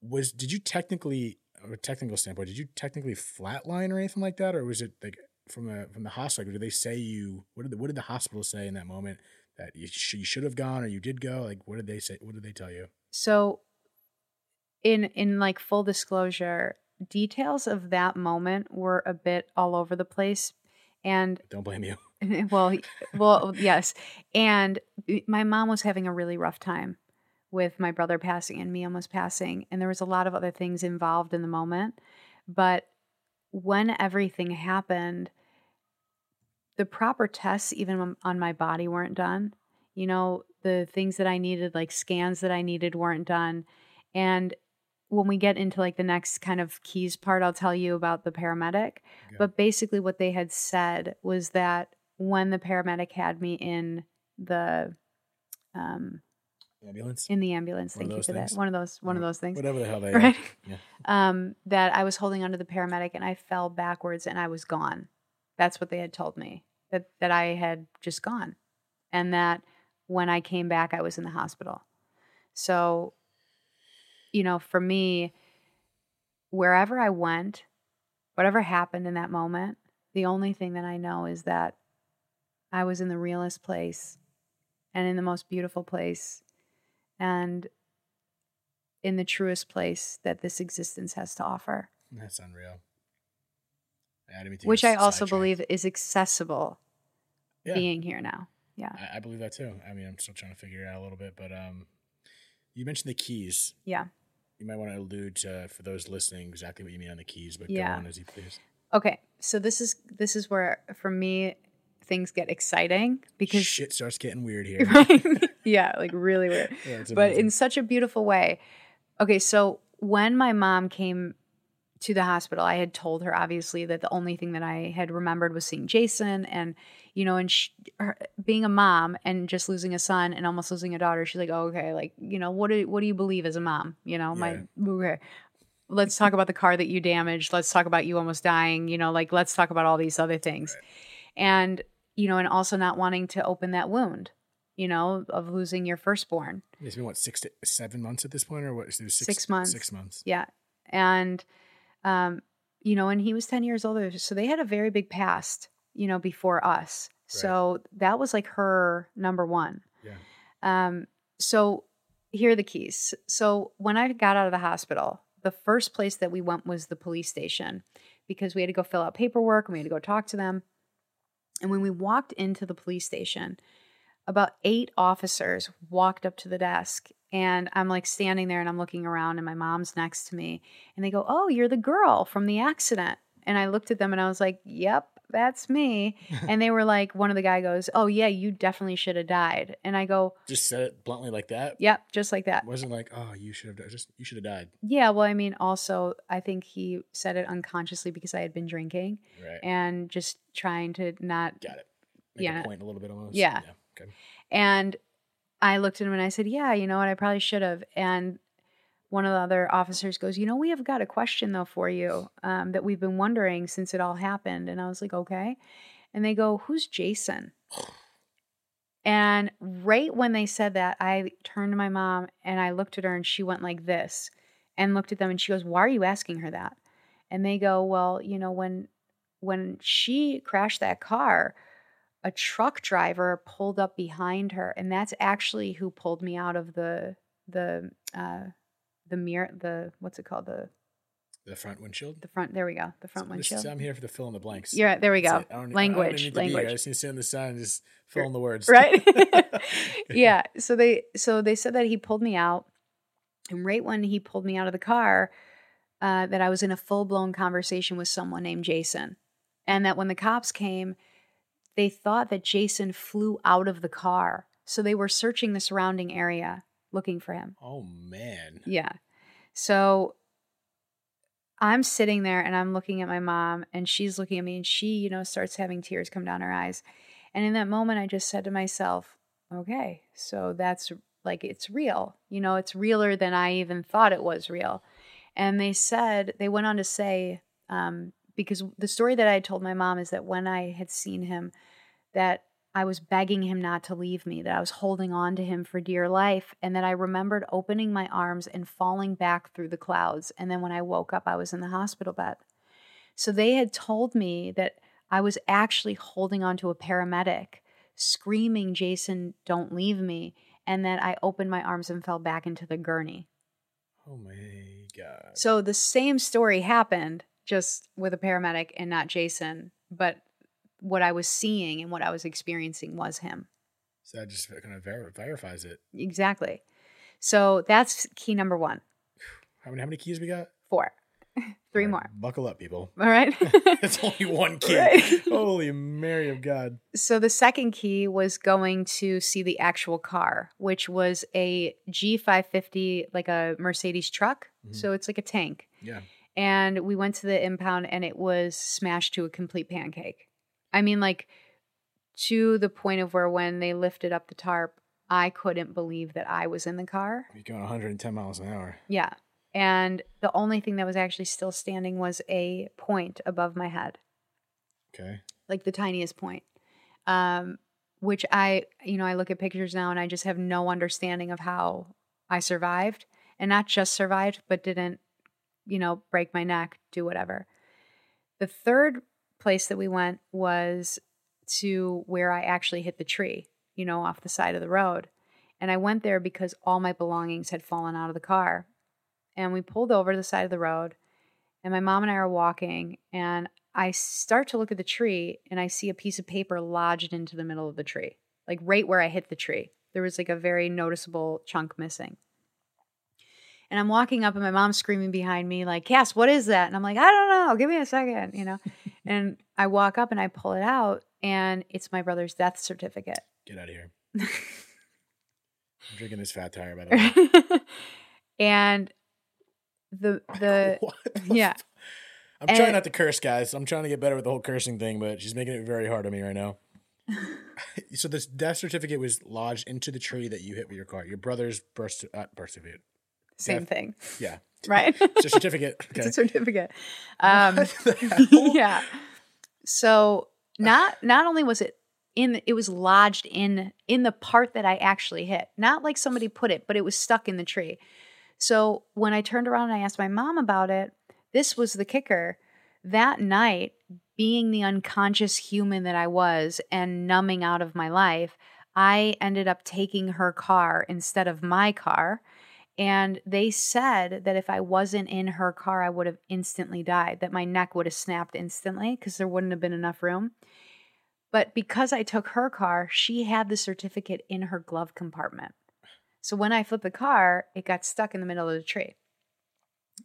Was did you technically, from a technical standpoint, did you technically flatline or anything like that, or was it like from a from the hospital? Did they say you? What did the, what did the hospital say in that moment that you, sh- you should have gone or you did go? Like, what did they say? What did they tell you? So in in like full disclosure, details of that moment were a bit all over the place and Don't blame you. well well yes and my mom was having a really rough time with my brother passing and me almost passing and there was a lot of other things involved in the moment but when everything happened the proper tests even on- my body weren't done. You know the things that i needed like scans that i needed weren't done. And when we get into like the next kind of keys part i'll tell you about the paramedic. Okay. but basically what they had said was that when the paramedic had me in the um Ambulance. in the ambulance One thank you for things? that one of those one of those things. Whatever the hell they right? Yeah. um that i was holding onto the paramedic and i fell backwards and i was gone. That's what they had told me that that i had just gone and that when i came back i was in the hospital so you know for me wherever i went whatever happened in that moment the only thing that i know is that i was in the realest place and in the most beautiful place and in the truest place that this existence has to offer, That's unreal. I didn't mean to which I also sidetracked. believe is accessible Yeah. being here now. Yeah. I, I believe that too. I mean, I'm still trying to figure it out a little bit, but um, you mentioned the keys. Yeah. You might want to allude to for those listening exactly what you mean on the keys, but Yeah. go on as you please. Okay. So this is this is where for me things get exciting because shit starts getting weird here. yeah, like really weird. Yeah, but in such a beautiful way. Okay, so when my mom came to the hospital, I had told her obviously that the only thing that I had remembered was seeing Jason, and you know, and she, her, being a mom and just losing a son and almost losing a daughter, she's like, oh, okay, like you know, what do what do you believe as a mom? You know, my okay. Let's talk about the car that you damaged. Let's talk about you almost dying. You know, like let's talk about all these other things, and you know, and also not wanting to open that wound. You know, of losing your firstborn. it's been what six to seven months at this point, or what? Six, Six months. Six months. Yeah. And um, you know, and he was 10 years older. So they had a very big past, you know, before us. So that was like her number one. Yeah. Um, so here are the keys. So when I got out of the hospital, the first place that we went was the police station because we had to go fill out paperwork and we had to go talk to them. And when we walked into the police station, about eight officers walked up to the desk and I'm like standing there and I'm looking around and my mom's next to me and they go, "Oh, you're the girl from the accident." And I looked at them and I was like, "Yep, that's me." and they were like, one of the guy goes, "Oh, yeah, you definitely should have died." And I go, Just said it bluntly like that. "Yep, just like that." It wasn't like, oh, you should have. Just you should have died. Yeah, well, I mean, also, I think he said it unconsciously because I had been drinking Right. and just trying to not Got it. Make Yeah. a point a little bit almost. Yeah. And I looked at him and I said, Yeah, you know what? I probably should have. And one of the other officers goes, You know, we have got a question though for you um, that we've been wondering since it all happened. And I was like, Okay. And they go, Who's Jason? And right when they said that, I turned to my mom and I looked at her and she went like this and looked at them and she goes, Why are you asking her that? And they go, Well, you know, when when she crashed that car, a truck driver pulled up behind her and that's actually who pulled me out of the the uh the mirror the what's it called the The front windshield. the front there we go the front So this is- windshield I'm here for the fill in the blanks. yeah there we go it. I don't- I language be. I just need to sit in the sun and just fill in the words. right yeah so they so they said that he pulled me out and right when he pulled me out of the car uh, that i was in a full-blown conversation with someone named jason and that when the cops came they thought that jason flew out of the car. So they were searching the surrounding area looking for him. Oh man. yeah. So i'm sitting there and i'm looking at my mom and she's looking at me and she you know starts having tears come down her eyes. And in that moment i just said to myself okay so that's like it's real. You know it's realer than i even thought it was real. And they said they went on to say um, because the story that i had told my mom is that when i had seen him that I was begging him not to leave me, that I was holding on to him for dear life, and that I remembered opening my arms and falling back through the clouds. And then when I woke up, I was in the hospital bed. So they had told me that I was actually holding on to a paramedic, screaming, Jason, don't leave me. And that I opened my arms and fell back into the gurney. Oh my god. So the same story happened, just with a paramedic and not Jason. But what I was seeing and what I was experiencing was him. So that just kind of ver- verifies it. Exactly. So that's key number one. How many how many keys we got? Four. Three All more. Buckle up, people. All right. It's only one key. Right. Holy Mary of God. so the second key was going to see the actual car, which was a G550, like a Mercedes truck. Mhm. So it's like a tank. Yeah. And we went to the impound and it was smashed to a complete pancake. I mean, like to the point of where when they lifted up the tarp, I couldn't believe that I was in the car. You're going 110 miles an hour. Yeah. And the only thing that was actually still standing was a point above my head, Okay. like the tiniest point. Um, which I, you know, I look at pictures now and I just have no understanding of how I survived and not just survived, but didn't, you know, break my neck, do whatever. The third place that we went was to where I actually hit the tree, you know, off the side of the road. And I went there because all my belongings had fallen out of the car. And we pulled over to the side of the road, and my mom and I are walking, and I start to look at the tree and I see a piece of paper lodged into the middle of the tree, like right where I hit the tree. There was like a very noticeable chunk missing. And I'm walking up and my mom's screaming behind me, like, Cass, what is that? And I'm like, I don't know. Give me a second, you know? and I walk up and I pull it out and it's my brother's death certificate. Get out of here. I'm drinking this fat tire, by the way. and the the, the yeah. I'm and, trying not to curse, guys. I'm trying to get better with the whole cursing thing, but she's making it very hard on me right now. so this death certificate was lodged into the tree that you hit with your car. Your brother's birth, uh, birth certificate. Same thing. Yeah. Right. it's a certificate. Okay. It's a certificate. Um, yeah. So not not only was it in it was lodged in in the part that I actually hit. Not like somebody put it, but it was stuck in the tree. So when I turned around and I asked my mom about it, this was the kicker. That night, being the unconscious human that I was and numbing out of my life, I ended up taking her car instead of my car. And they said that if I wasn't in her car, I would have instantly died, that my neck would have snapped instantly because there wouldn't have been enough room. But because I took her car, she had the certificate in her glove compartment. So when I flipped the car, it got stuck in the middle of the tree.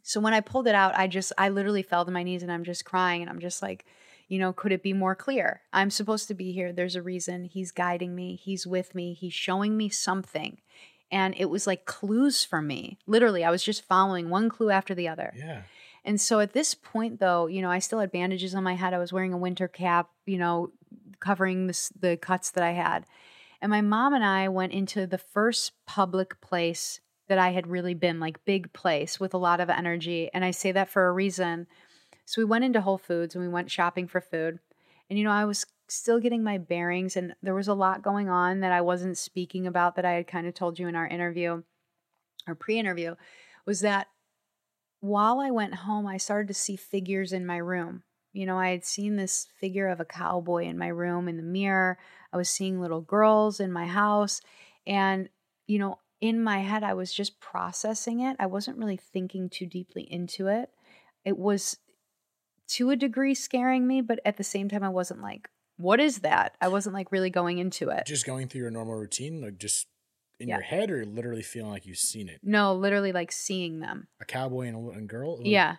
So when I pulled it out, I just, I literally fell to my knees and I'm just crying and I'm just like, you know, could it be more clear? I'm supposed to be here. There's a reason. He's guiding me. He's with me. He's showing me something. And it was like clues for me. Literally, I was just following one clue after the other. Yeah. And so at this point, though, you know, I still had bandages on my head. I was wearing a winter cap, you know, covering the, the cuts that I had. And my mom and I went into the first public place that I had really been, like big place with a lot of energy. And I say that for a reason. So we went into Whole Foods and we went shopping for food. And, you know, I was still getting my bearings and there was a lot going on that I wasn't speaking about that I had kind of told you in our interview or pre interview was that while I went home, I started to see figures in my room. You know, I had seen this figure of a cowboy in my room in the mirror. I was seeing little girls in my house. And, you know, in my head, I was just processing it. I wasn't really thinking too deeply into it. It was to a degree scaring me, but at the same time, I wasn't like, what is that? I wasn't like really going into it. Just going through your normal routine, like just in yeah. your head, or literally feeling like you've seen it? No, literally like seeing them. A cowboy and a, and girl? Yeah.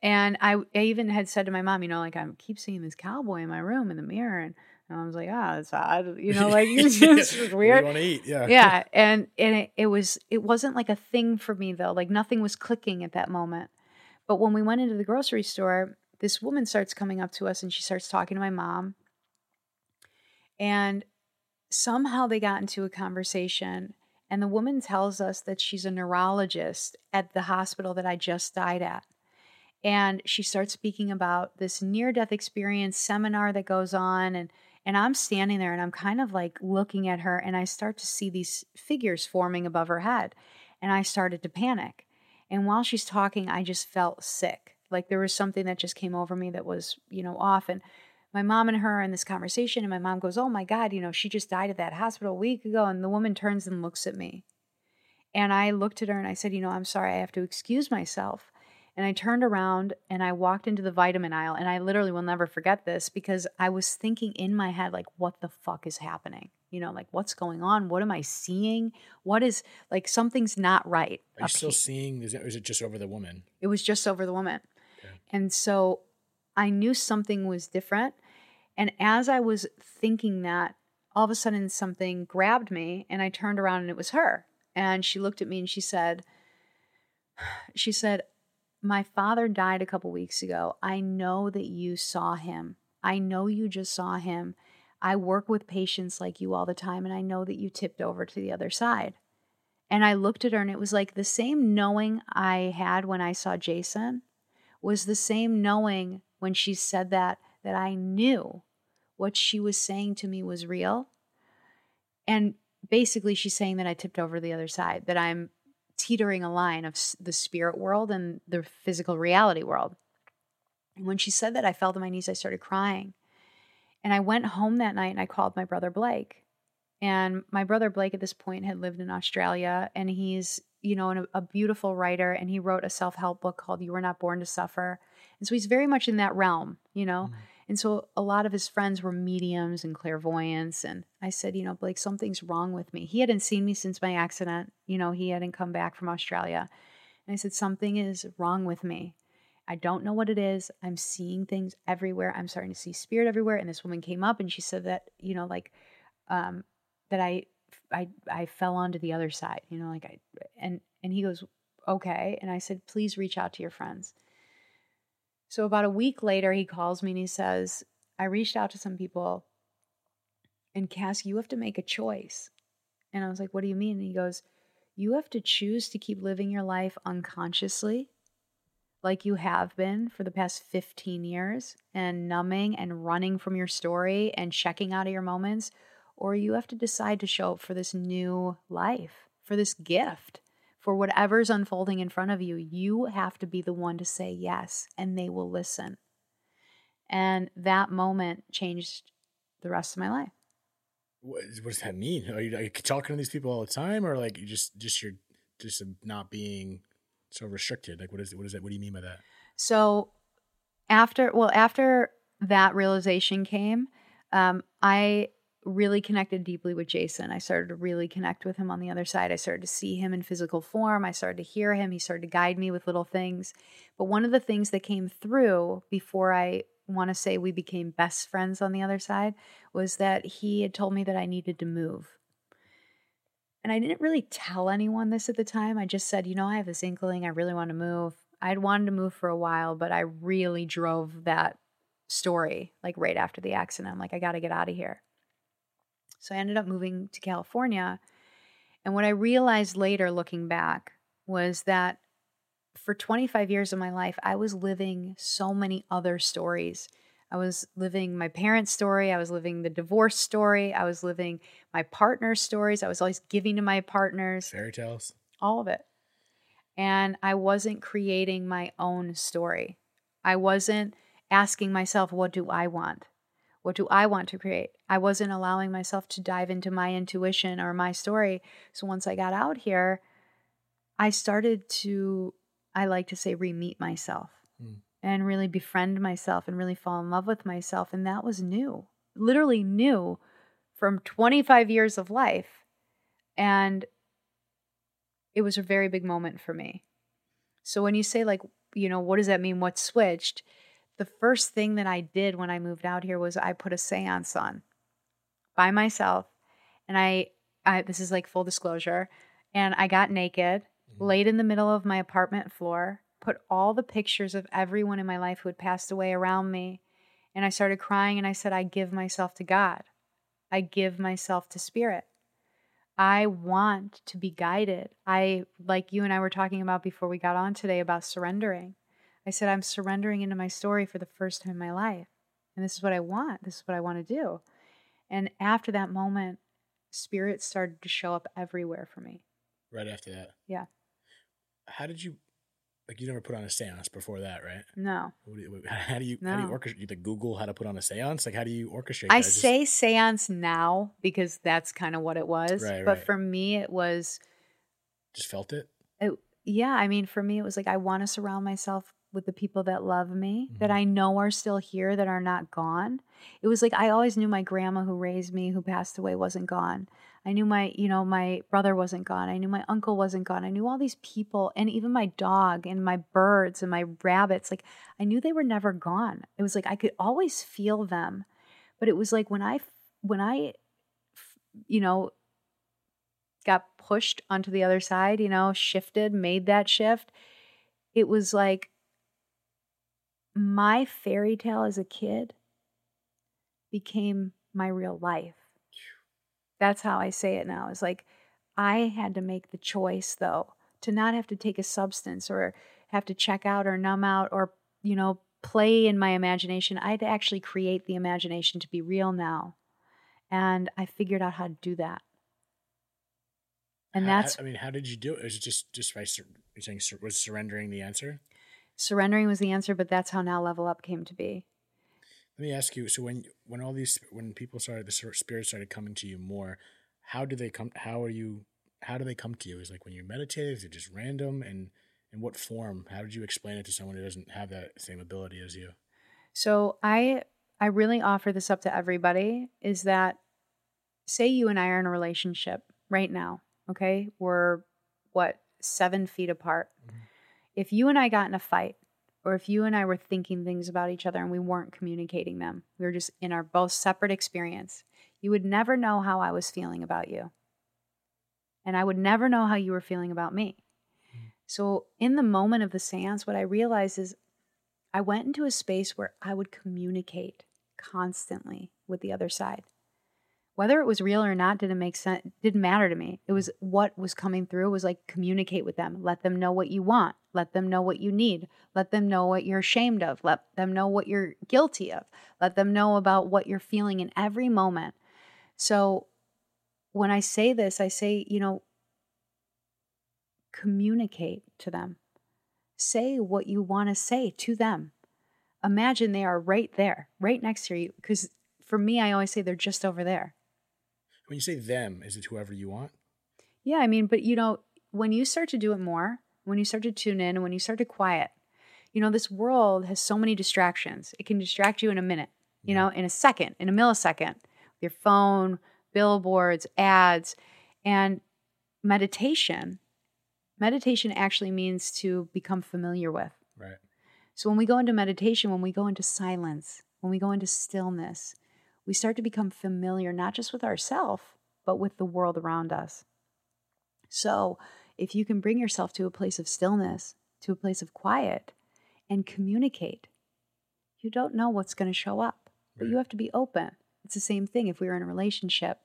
And I, I even had said to my mom, you know, like I keep seeing this cowboy in my room in the mirror, and, and I was like, ah, oh, it's odd, you know, like it's just weird. You want to eat, yeah, yeah. And and it, it was it wasn't like a thing for me though, like nothing was clicking at that moment. But when we went into the grocery store, this woman starts coming up to us and she starts talking to my mom, and somehow they got into a conversation. And the woman tells us that she's a neurologist at the hospital that I just died at and she starts speaking about this near death experience seminar that goes on and and I'm standing there and I'm kind of like looking at her and I start to see these figures forming above her head and I started to panic. And while she's talking, I just felt sick. Like there was something that just came over me that was, you know, off and my mom and her are in this conversation and my mom goes, "Oh my god, you know, she just died at that hospital a week ago." And the woman turns and looks at me. And I looked at her and I said, "You know, I'm sorry, I have to excuse myself." And I turned around and I walked into the vitamin aisle. And I literally will never forget this because I was thinking in my head, like, what the fuck is happening? You know, like, what's going on? What am I seeing? What is, like, something's not right. Are you still here. seeing? Is it, is it just over the woman? It was just over the woman. And so I knew something was different. And as I was thinking that, all of a sudden something grabbed me and I turned around and it was her. And she looked at me and she said, she said, my father died a couple weeks ago. I know that you saw him. I know you just saw him. I work with patients like you all the time, and I know that you tipped over to the other side. And I looked at her, and it was like the same knowing I had when I saw Jason was the same knowing when she said that, that I knew what she was saying to me was real. And basically, she's saying that I tipped over the other side, that I'm teetering a line of the spirit world and the physical reality world. And when she said that, I fell to my knees. I started crying. And I went home that night and I called my brother Blake. And my brother Blake at this point had lived in Australia and he's you know, a, a beautiful writer, and he wrote a self help book called You Were Not Born to Suffer. And so he's very much in that realm, you know. Mm. And so a lot of his friends were mediums and clairvoyants. And I said, you know, Blake, something's wrong with me. He hadn't seen me since my accident. You know, he hadn't come back from Australia. And I said, something is wrong with me. I don't know what it is. I'm seeing things everywhere. I'm starting to see spirit everywhere. And this woman came up and she said that, you know, like, um, that I, I, I fell onto the other side, you know, like I, and, and he goes, okay. And I said, please reach out to your friends. So about a week later, he calls me and he says, I reached out to some people and Cass, you have to make a choice. And I was like, what do you mean? And he goes, you have to choose to keep living your life unconsciously like you have been for the past 15 years and numbing and running from your story and checking out of your moments, or you have to decide to show up for this new life, for this gift, for whatever's unfolding in front of you. You have to be the one to say yes, and they will listen. And that moment changed the rest of my life. What, what does that mean? Are you, are you talking to these people all the time, or like you just just you're just not being so restricted? Like, what is it? What is that? What do you mean by that? So, after well, after that realization came, um, I really connected deeply with Jason. I started to really connect with him on the other side. I started to see him in physical form. I started to hear him. He started to guide me with little things. But one of the things that came through before I want to say we became best friends on the other side was that he had told me that I needed to move. And I didn't really tell anyone this at the time. I just said, you know, I have this inkling. I really want to move. I'd wanted to move for a while, but I really drove that story like right after the accident. I'm like, I got to get out of here. So I ended up moving to California. And what I realized later, looking back, was that for 25 years of my life, I was living so many other stories I was living my parents' story. I was living the divorce story. I was living my partner's stories. I was always giving to my partners. Fairy tales. All of it. And I wasn't creating my own story. I wasn't asking myself, what do I want? What do I want to create? I wasn't allowing myself to dive into my intuition or my story. So once I got out here, I started to, I like to say, re meet myself. Mm and really befriend myself and really fall in love with myself. And that was new, literally new from 25 years of life. And it was a very big moment for me. So when you say, like, you know, what does that mean? What switched? The first thing that I did when I moved out here was I put a seance on by myself. And I, I this is like full disclosure, and I got naked, mm-hmm. laid in the middle of my apartment floor, put all the pictures of everyone in my life who had passed away around me. And I started crying and I said, I give myself to God. I give myself to Spirit. I want to be guided. I, like you and I were talking about before we got on today about surrendering. I said, I'm surrendering into my story for the first time in my life. And this is what I want. This is what I want to do. And after that moment, spirit started to show up everywhere for me. Right after that. Yeah. How did you like you never put on a seance before that, right? No. How do you no. how do you orchestrate? You like Google how to put on a seance? Like how do you orchestrate? I say just... seance now because that's kind of what it was. Right, but right. for me, it was just felt it? it. Yeah, I mean, for me, it was like I want to surround myself with the people that love me, mm-hmm. that I know are still here, that are not gone. It was like I always knew my grandma who raised me, who passed away, wasn't gone. I knew my, you know, my brother wasn't gone. I knew my uncle wasn't gone. I knew all these people and even my dog and my birds and my rabbits. Like I knew they were never gone. It was like I could always feel them. But it was like when I when I you know got pushed onto the other side, you know, shifted, made that shift, it was like my fairy tale as a kid became my real life that's how I say it now. It's like I had to make the choice though to not have to take a substance or have to check out or numb out or you know play in my imagination. I had to actually create the imagination to be real now. And I figured out how to do that. And how, that's I mean, how did you do it? Was it just just by sur- saying sur- was surrendering the answer? Surrendering was the answer, but that's how now level up came to be. Let me ask you. So when when all these when people started the spirits started coming to you more, how do they come? How are you how do they come to you? Is like when you meditate? Is it just random? And in what form? How did you explain it to someone who doesn't have that same ability as you? So I I really offer this up to everybody is that say you and I are in a relationship right now, okay? We're what, seven feet apart. Mm-hmm. If you and I got in a fight, or if you and I were thinking things about each other and we weren't communicating them, we were just in our both separate experience, you would never know how I was feeling about you. And I would never know how you were feeling about me. Mm-hmm. So, in the moment of the seance, what I realized is I went into a space where I would communicate constantly with the other side. Whether it was real or not didn't make sense, didn't matter to me. It was what was coming through was like communicate with them, let them know what you want, let them know what you need, let them know what you're ashamed of, let them know what you're guilty of, let them know about what you're feeling in every moment. So when I say this, I say, you know, communicate to them. Say what you want to say to them imagine they are right there, right next to you. Because for me, I always say they're just over there. When you say them, is it whoever you want? Yeah, I mean, but you know, when you start to do it more, when you start to tune in, and when you start to quiet, you know, this world has so many distractions. It can distract you in a minute, you yeah. know, in a second, in a millisecond, your phone, billboards, ads, and meditation. Meditation actually means to become familiar with. Right. So when we go into meditation, when we go into silence, when we go into stillness, we start to become familiar not just with ourselves, but with the world around us. So if you can bring yourself to a place of stillness, to a place of quiet, and communicate, you don't know what's going to show up, but you have to be open. It's the same thing if we were in a relationship.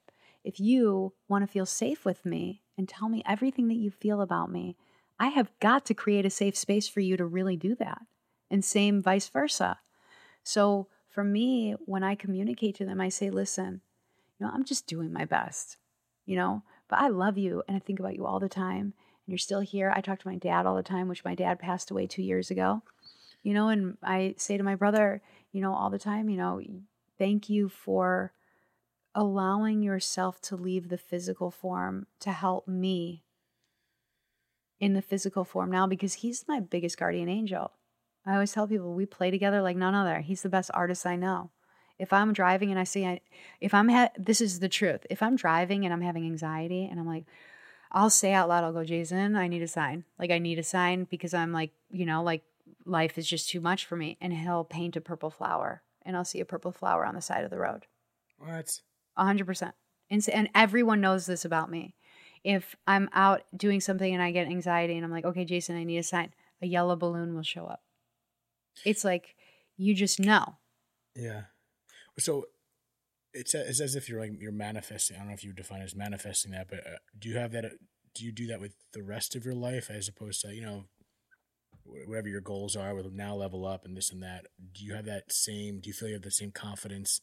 If you want to feel safe with me and tell me everything that you feel about me, I have got to create a safe space for you to really do that and same vice versa. So for me, when I communicate to them, I say, listen, you know, I'm just doing my best, you know, but I love you and I think about you all the time. And you're still here. I talk to my dad all the time, which my dad passed away two years ago, you know, and I say to my brother, you know, all the time, you know, thank you for allowing yourself to leave the physical form to help me in the physical form now because he's my biggest guardian angel. I always tell people we play together like none other. He's the best artist I know. If I'm driving and I see, I, if I'm, ha- this is the truth. If I'm driving and I'm having anxiety and I'm like, I'll say out loud, I'll go, Jason, I need a sign. Like, I need a sign because I'm like, you know, like life is just too much for me. And he'll paint a purple flower and I'll see a purple flower on the side of the road. What? Hundred percent. And everyone knows this about me. If I'm out doing something and I get anxiety and I'm like, okay, Jason, I need a sign, a yellow balloon will show up. It's like you just know. Yeah. So it's it's as if you're like you're manifesting. I don't know if you define it as manifesting that, but uh, do you have that? Uh, do you do that with the rest of your life as opposed to you know whatever your goals are with now level up and this and that? Do you have that same? Do you feel you have the same confidence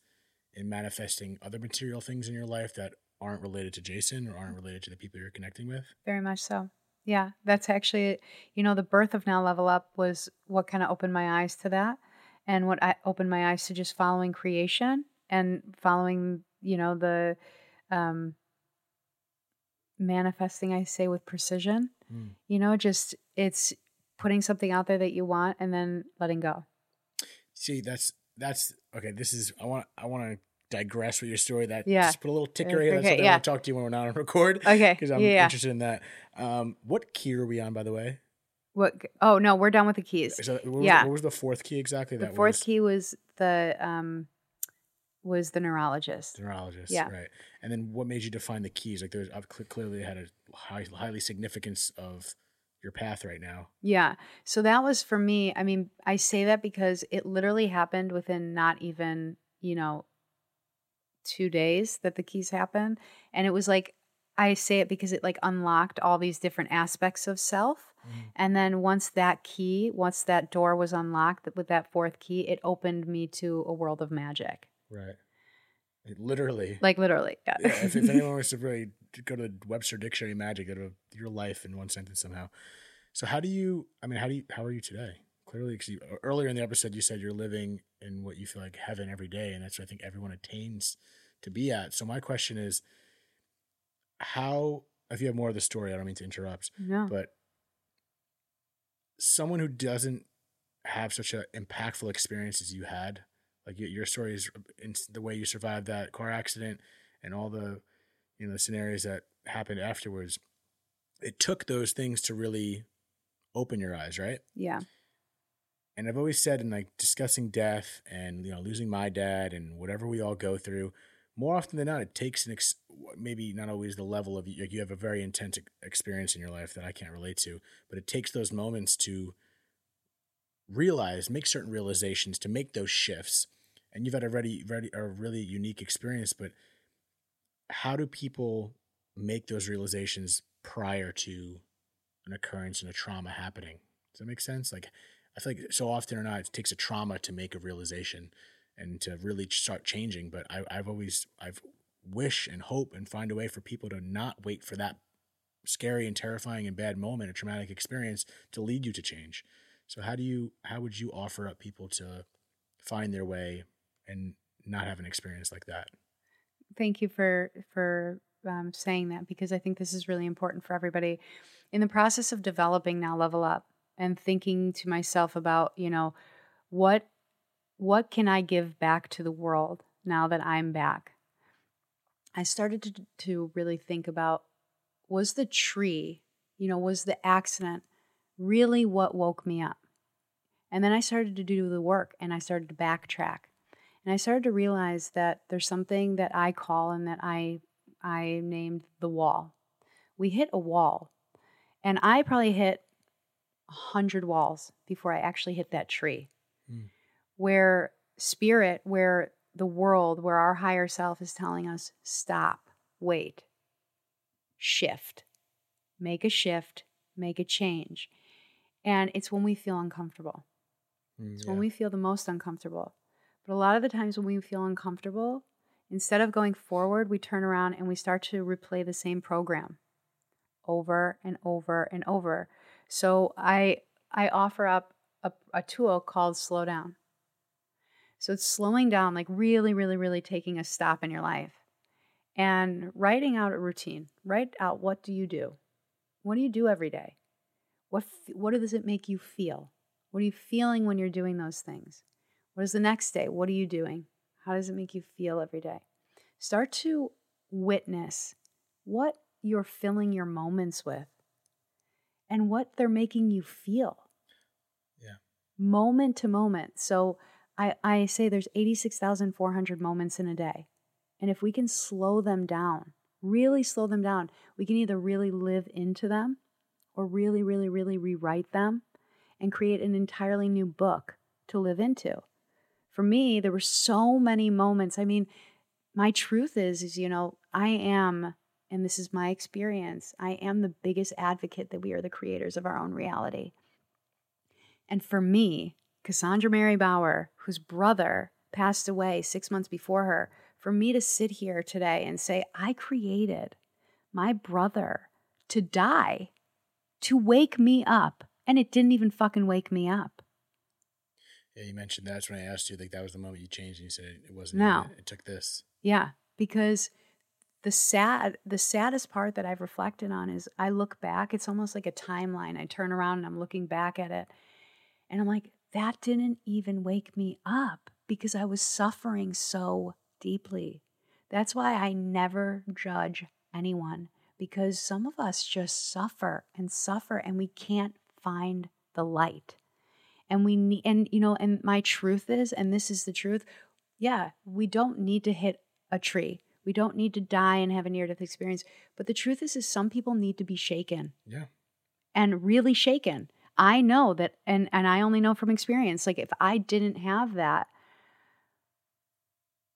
in manifesting other material things in your life that aren't related to Jason or aren't related to the people you're connecting with? Very much so. Yeah, that's actually, you know, the birth of Now Level Up was what kind of opened my eyes to that. And what I opened my eyes to just following creation and following, you know, the um, manifesting, I say with precision. Mm. You know, just it's putting something out there that you want and then letting go. See, that's, that's okay. This is, I want, I want to digress with your story. That yeah. just put a little ticker here. That's okay, something yeah. I want to talk to you when we're not on record. Okay. Because I'm yeah. interested in that. Um, what key are we on, by the way? What? Oh no, we're done with the keys. So what was, yeah. What was the fourth key exactly? The fourth was? key was the um, was the neurologist. The neurologist. Yeah. Right. And then what made you define the keys? Like there's I've clearly had a high, highly significance of your path right now. Yeah. So that was for me. I mean, I say that because it literally happened within not even you know two days that the keys happened. And it was like, I say it because it like unlocked all these different aspects of self. Mm. And then once that key, once that door was unlocked with that fourth key, it opened me to a world of magic. Right. It literally. Like literally, yeah. yeah if, if, anyone wants to really go to Webster Dictionary magic, go to your life in one sentence somehow. So how do you? I mean, how do you? How are you today? Clearly, because earlier in the episode you said you're living in what you feel like heaven every day, and that's what I think everyone attains to be at. So my question is, how if you have more of the story, I don't mean to interrupt, No. but someone who doesn't have such an impactful experience as you had, like your, your story is in the way you survived that car accident and all the, you know, the scenarios that happened afterwards. It took those things to really open your eyes, right? yeah. And I've always said in like discussing death and you know losing my dad and whatever we all go through, more often than not, it takes an ex- maybe not always the level of like you have a very intense experience in your life that I can't relate to, but it takes those moments to realize, make certain realizations, to make those shifts. And you've had a ready, ready, a really unique experience, but how do people make those realizations prior to an occurrence and a trauma happening? Does that make sense? Like, I feel like so often or not, it takes a trauma to make a realization and to really start changing. But I, I've always, I've wish and hope and find a way for people to not wait for that scary and terrifying and bad moment, a traumatic experience to lead you to change. So how do you, how would you offer up people to find their way and not have an experience like that? Thank you for for um, saying that because I think this is really important for everybody. In the process of developing now, level up and thinking to myself about you know what what can I give back to the world now that I'm back. I started to to really think about was the tree, you know, was the accident really what woke me up? And then I started to do the work and I started to backtrack. And I started to realize that there's something that I call and that I I named the wall. We hit a wall. And I probably hit a hundred walls before I actually hit that tree. Where spirit, where the world, where our higher self is telling us, stop, wait, shift, make a shift, make a change. And it's when we feel uncomfortable. Mm, It's yeah. when we feel the most uncomfortable. But a lot of the times when we feel uncomfortable, instead of going forward, we turn around and we start to replay the same program over and over and over. So I I offer up a, a tool called slow down. So it's slowing down, like really, really, really taking a stop in your life and writing out a routine. Write out what do you do? What do you do every day? What what does it make you feel? What are you feeling when you're doing those things? What is the next day? What are you doing? How does it make you feel every day? Start to witness what you're filling your moments with and what they're making you feel. Yeah. Moment to moment. So I, I say there's 86,400 moments in a day. And if we can slow them down, really slow them down, we can either really live into them or really, really, really rewrite them and create an entirely new book to live into. For me, there were so many moments. I mean, my truth is, is, you know, I am, and this is my experience, I am the biggest advocate that we are the creators of our own reality. And for me, Cassandra Mary Bauer, whose brother passed away six months before her, for me to sit here today and say, I created my brother to die, to wake me up, and it didn't even fucking wake me up. Yeah, you mentioned that. that's when I asked you, like that was the moment you changed and you said it wasn't No. even- it took this. Yeah, because the sad the saddest part that I've reflected on is I look back, it's almost like a timeline. I turn around and I'm looking back at it and I'm like that didn't even wake me up because I was suffering so deeply. That's why I never judge anyone because some of us just suffer and suffer and we can't find the light. And we need and you know and my truth is and this is the truth yeah, we don't need to hit a tree. We don't need to die and have a near death experience. But the truth is, is some people need to be shaken Yeah. and really shaken. I know that, and and I only know from experience. Like if I didn't have that,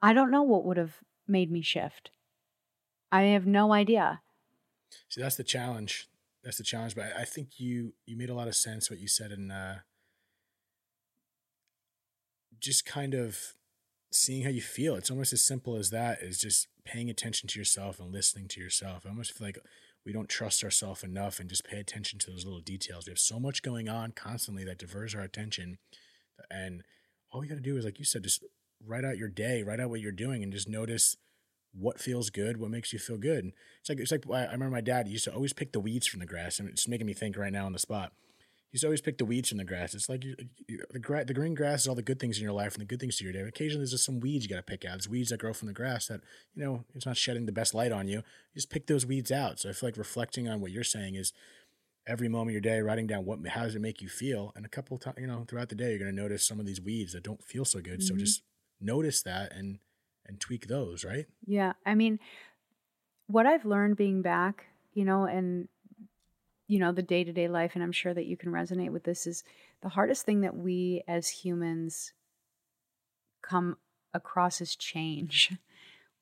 I don't know what would have made me shift. I have no idea. See, that's the challenge. That's the challenge. But I, think you you made a lot of sense what you said in uh, just kind of seeing how you feel. It's almost as simple as that. Is just paying attention to yourself and listening to yourself. I almost feel like we don't trust ourselves enough and just pay attention to those little details. We have so much going on constantly that diverts our attention, and all we got to do is, like you said, just write out your day, write out what you're doing, and just notice what feels good, what makes you feel good. It's like it's like I remember my dad used to always pick the weeds from the grass, and it's making me think right now on the spot. He used to always pick the weeds from the grass. It's like you, you, the gra- the green grass is all the good things in your life and the good things to your day. Occasionally, there's just some weeds you got to pick out. There's weeds that grow from the grass that you know it's not shedding the best light on you. You just pick those weeds out. So I feel like reflecting on what you're saying is every moment of your day, writing down what how does it make you feel, and a couple times you know throughout the day, you're going to notice some of these weeds that don't feel so good. Mm-hmm. So just notice that and and tweak those, right? Yeah. I mean, what I've learned being back, you know, and, you know, the day to day life, and I'm sure that you can resonate with this, is the hardest thing that we as humans come across is change.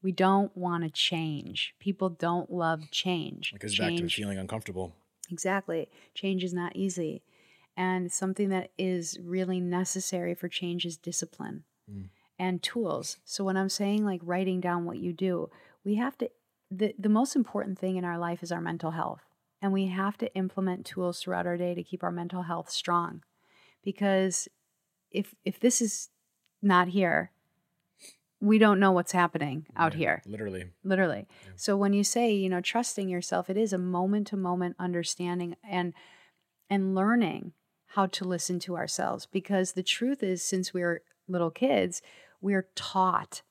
We don't want to change. People don't love change. It goes change, back to feeling uncomfortable. Exactly. Change is not easy. And something that is really necessary for change is discipline Mm. and tools. So when I'm saying like writing down what you do, we have to the the most important thing in our life is our mental health. And we have to implement tools throughout our day to keep our mental health strong. Because if if this is not here, we don't know what's happening out Yeah, here. Literally. literally. So when you say you know trusting yourself it is a moment to moment understanding and and learning how to listen to ourselves. Because the truth is since we're little kids we're taught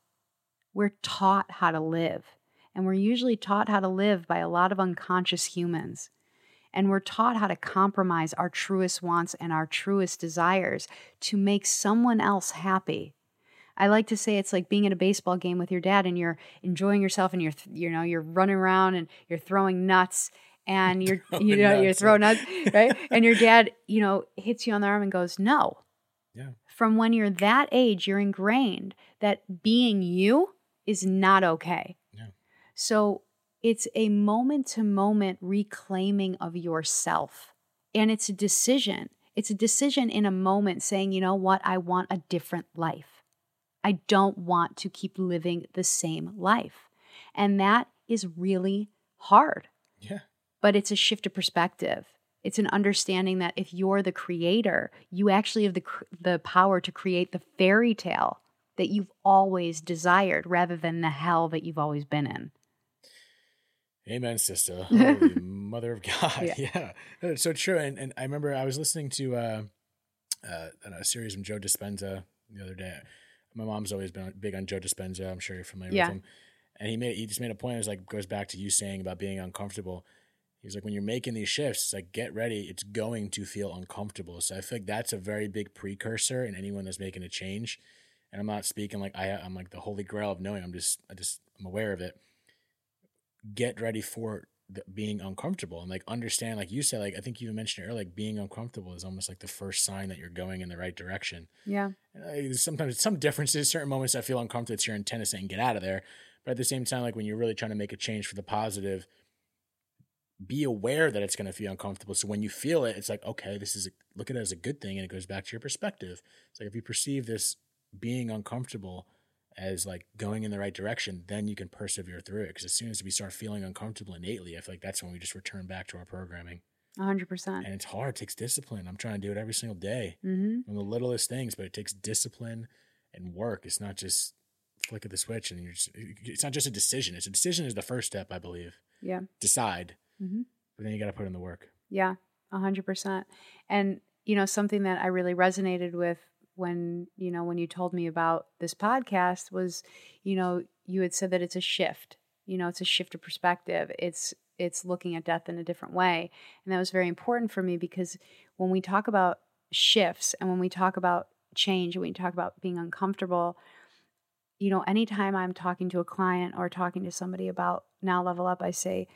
we're taught how to live and we're usually taught how to live by a lot of unconscious humans. And we're taught how to compromise our truest wants and our truest desires to make someone else happy. I like to say it's like being at a baseball game with your dad and you're enjoying yourself and you're th- you know you're running around and you're throwing nuts and you're you Throwing know you're nuts, throwing nuts right? And your dad you know hits you on the arm and goes no. Yeah. from when you're that age you're ingrained that being you is not okay. So it's a moment to moment reclaiming of yourself and it's a decision it's a decision in a moment saying you know what I want a different life I don't want to keep living the same life. And that is really hard, Yeah. but it's a shift of perspective. It's an understanding that if you're the creator, you actually have the, the power to create the fairy tale that you've always desired rather than the hell that you've always been in. Amen, sister. Holy mother of God. Yeah. Yeah. So true. And, and I remember I was listening to uh, uh, a series from Joe Dispenza the other day. My mom's always been big on Joe Dispenza. I'm sure you're familiar Yeah. with him. And he made he just made a point. It was like goes back to you saying about being uncomfortable. He's like when you're making these shifts, like get ready. It's going to feel uncomfortable. So I feel like that's a very big precursor in anyone that's making a change. And I'm not speaking like I I'm like the holy grail of knowing. I'm just I just I'm aware of it get ready for the, being uncomfortable and like understand like you said like i think you mentioned it earlier like being uncomfortable is almost like the first sign that you're going in the right direction. Yeah. Uh, sometimes some differences certain moments i feel uncomfortable it's your intent to saying get out of there. But at the same time like when you're really trying to make a change for the positive be aware that it's going to feel uncomfortable. So when you feel it it's like okay this is a, look at it as a good thing and it goes back to your perspective. It's like if you perceive this being uncomfortable as like going in the right direction, then you can persevere through it. Because as soon as we start feeling uncomfortable innately, I feel like that's when we just return back to our programming. 100%. And it's hard, it takes discipline. I'm trying to do it every single day Mm-hmm. on the littlest things, but it takes discipline and work. It's not just flick of the switch and you're just, it's not just a decision. It's a decision is the first step, I believe. Yeah. Decide, Mm-hmm. but then you got to put in the work. Yeah, a hundred percent. And you know, something that I really resonated with when you know when you told me about this podcast was, you know, you had said that it's a shift. You know, it's a shift of perspective. It's it's looking at death in a different way, and that was very important for me because when we talk about shifts and when we talk about change and we talk about being uncomfortable, you know, anytime I'm talking to a client or talking to somebody about now level up, I say,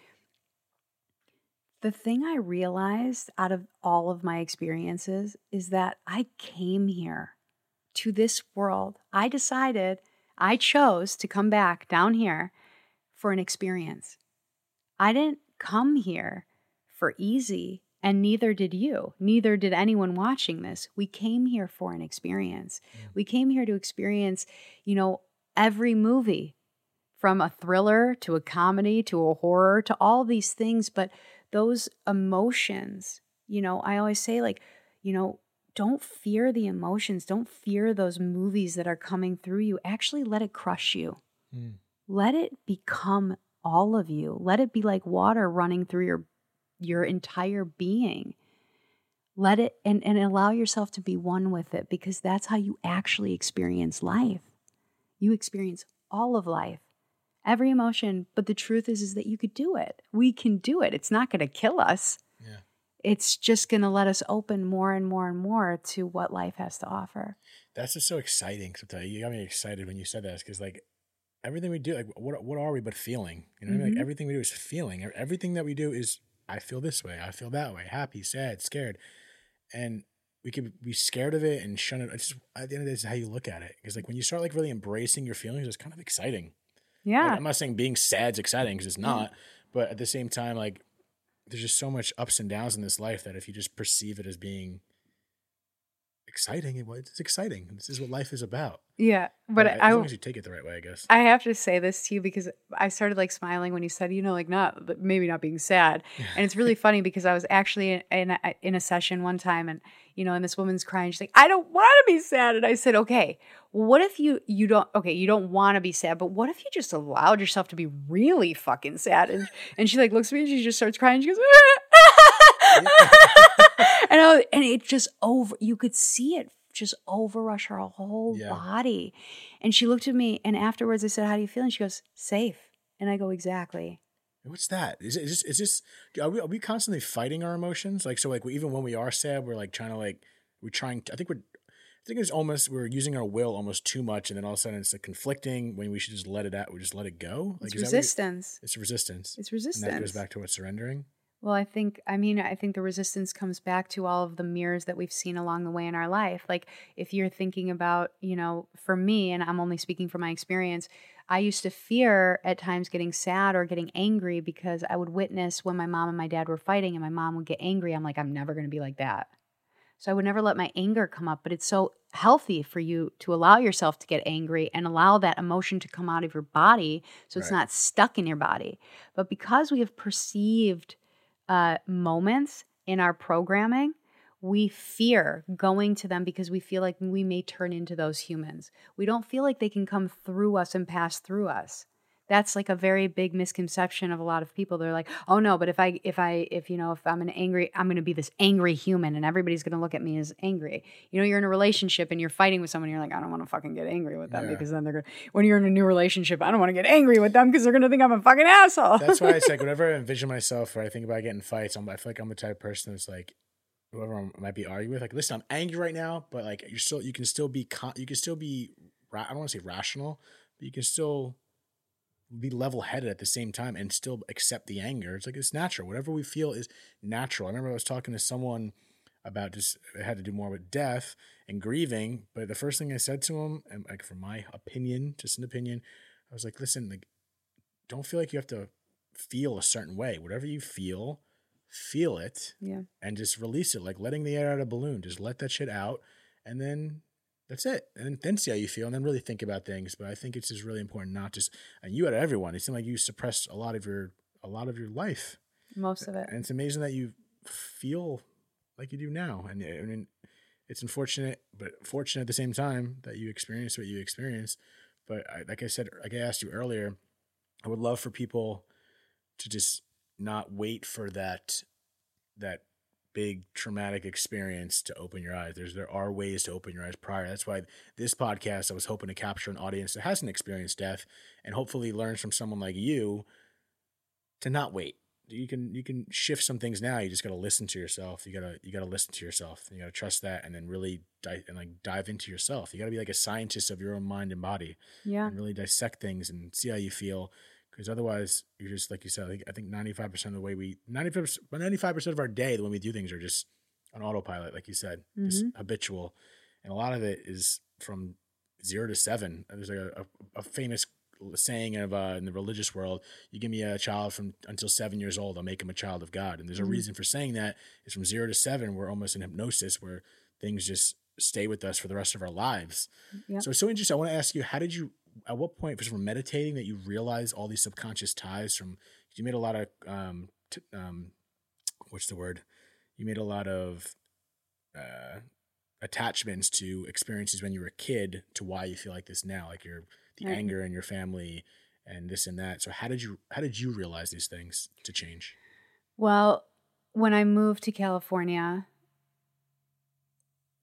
the thing I realized out of all of my experiences is that I came here to this world. I decided, I chose to come back down here for an experience. I didn't come here for easy, and neither did you. Neither did anyone watching this. We came here for an experience. Mm. We came here to experience, you know, every movie from a thriller to a comedy to a horror to all these things, but those emotions, you know, I always say, like, you know, don't fear the emotions. Don't fear those movies that are coming through you. Actually, let it crush you. Mm. let it become all of you. Let it be like water running through your your entire being. Let it and, and allow yourself to be one with it because that's how you actually experience life. You experience all of life, every emotion. But the truth is, is that you could do it. We can do it. It's not going to kill us. Yeah. It's just going to let us open more and more and more to what life has to offer. That's just so exciting. Sometimes you got me excited when you said that because like everything we do, like what what are we but feeling? You know, what I mean? like Mhm. everything we do is feeling. Everything that we do is I feel this way, I feel that way, happy, sad, scared, and we could be scared of it and shun it. It's just at the end of the day, it's how you look at it. Because like when you start like really embracing your feelings, it's kind of exciting. Like, Yeah. I'm not saying being sad is exciting because it's mm-hmm. not, but at the same time, like there's just so much ups and downs in this life that if you just perceive it as being exciting, it's exciting. This is what life is about. Yeah. But as I, long as you take it the right way, I guess. I have to say this to you because I started like smiling when you said, you know, like not maybe not being sad, and it's really funny because I was actually in in a, in a session one time, and you know, and this woman's crying. She's like, "I don't want to be sad," and I said, "Okay, what if you you don't okay you don't want to be sad, but what if you just allowed yourself to be really fucking sad?" And and she like looks at me and she just starts crying. She goes. and I, and it just over you could see it just overrush her whole Yeah. body and she looked at me and afterwards i said how do you feel and she goes safe and i go exactly What's that? Is it is this, is this are we, are we constantly fighting our emotions? Like so like even when we are sad, we're like trying to like we're trying I think we're I think it's almost we're using our will almost too much and then all of a sudden it's like conflicting when we should just let it out we just let it go. Like it's is that what you- resistance it's resistance. And that goes back to what surrendering. Well i think i mean i think the resistance comes back to all of the mirrors that we've seen along the way in our life like if you're thinking about you know for me and i'm only speaking from my experience I used to fear at times getting sad or getting angry because I would witness when my mom and my dad were fighting and my mom would get angry. I'm like, I'm never going to be like that. So I would never let my anger come up, but it's so healthy for you to allow yourself to get angry and allow that emotion to come out of your body so it's Right. not stuck in your body. But because we have perceived uh, moments in our programming, we fear going to them because we feel like we may turn into those humans. We don't feel like they can come through us and pass through us. That's like a very big misconception of a lot of people. They're like, "Oh no, but if I if I if you know, if I'm an angry, I'm going to be this angry human and everybody's going to look at me as angry." You know, you're in a relationship and you're fighting with someone, you're like, "I don't want to fucking get angry with them Yeah. because then they're going to when you're in a new relationship, I don't want to get angry with them because they're going to think I'm a fucking asshole." That's why it's like whenever I envision myself or I think about getting fights, I'm, I feel like I'm the type of person that's like whoever I might be arguing with, like, listen, I'm angry right now, but like you're still you can still be con- you can still be ra- I don't want to say rational, but you can still be level headed at the same time and still accept the anger. It's like it's natural. Whatever we feel is natural. I remember I was talking to someone about just it had to do more with death and grieving, but the first thing I said to him, and like from my opinion, just an opinion, I was like, listen, like don't feel like you have to feel a certain way. Whatever you feel, feel it yeah. and just release it, like letting the air out of a balloon. Just let that shit out, and then that's it. And then see how you feel, and then really think about things. But I think it's just really important, not just and you out of everyone. It seemed like you suppressed a lot of your a lot of your life, Most of it. and it's amazing that you feel like you do now. And I mean, it's unfortunate, but fortunate at the same time that you experience what you experience. But I, like I said, like I asked you earlier, I would love for people to just not wait for that that big traumatic experience to open your eyes. There's there are ways to open your eyes prior. That's why this podcast I was hoping to capture an audience that hasn't experienced death and hopefully learns from someone like you to not wait. You can you can shift some things now. You just got to listen to yourself. You gotta you gotta listen to yourself. You gotta trust that, and then really dive and like dive into yourself. You gotta be like a scientist of your own mind and body Yeah. and really dissect things and see how you feel. Because otherwise, you're just like you said. I think I think 95 percent of the way we 95 95 percent of our day, the way we do things, are just on autopilot, like you said, just habitual, and a lot of it is from zero to seven. There's like a, a, a famous saying of uh, in the religious world, you give me a child from until seven years old, I'll make him a child of God. And there's a Mhm. reason for saying that. Is from zero to seven, we're almost in hypnosis, where things just stay with us for the rest of our lives. Yep. So it's so interesting. I want to ask you, how did you, at what point, from meditating that you realize all these subconscious ties from, you made a lot of, um, t- um, what's the word? You made a lot of, uh, attachments to experiences when you were a kid to why you feel like this now, like your, the Right. anger in your family and this and that. So how did you how did you realize these things to change? Well, when I moved to California,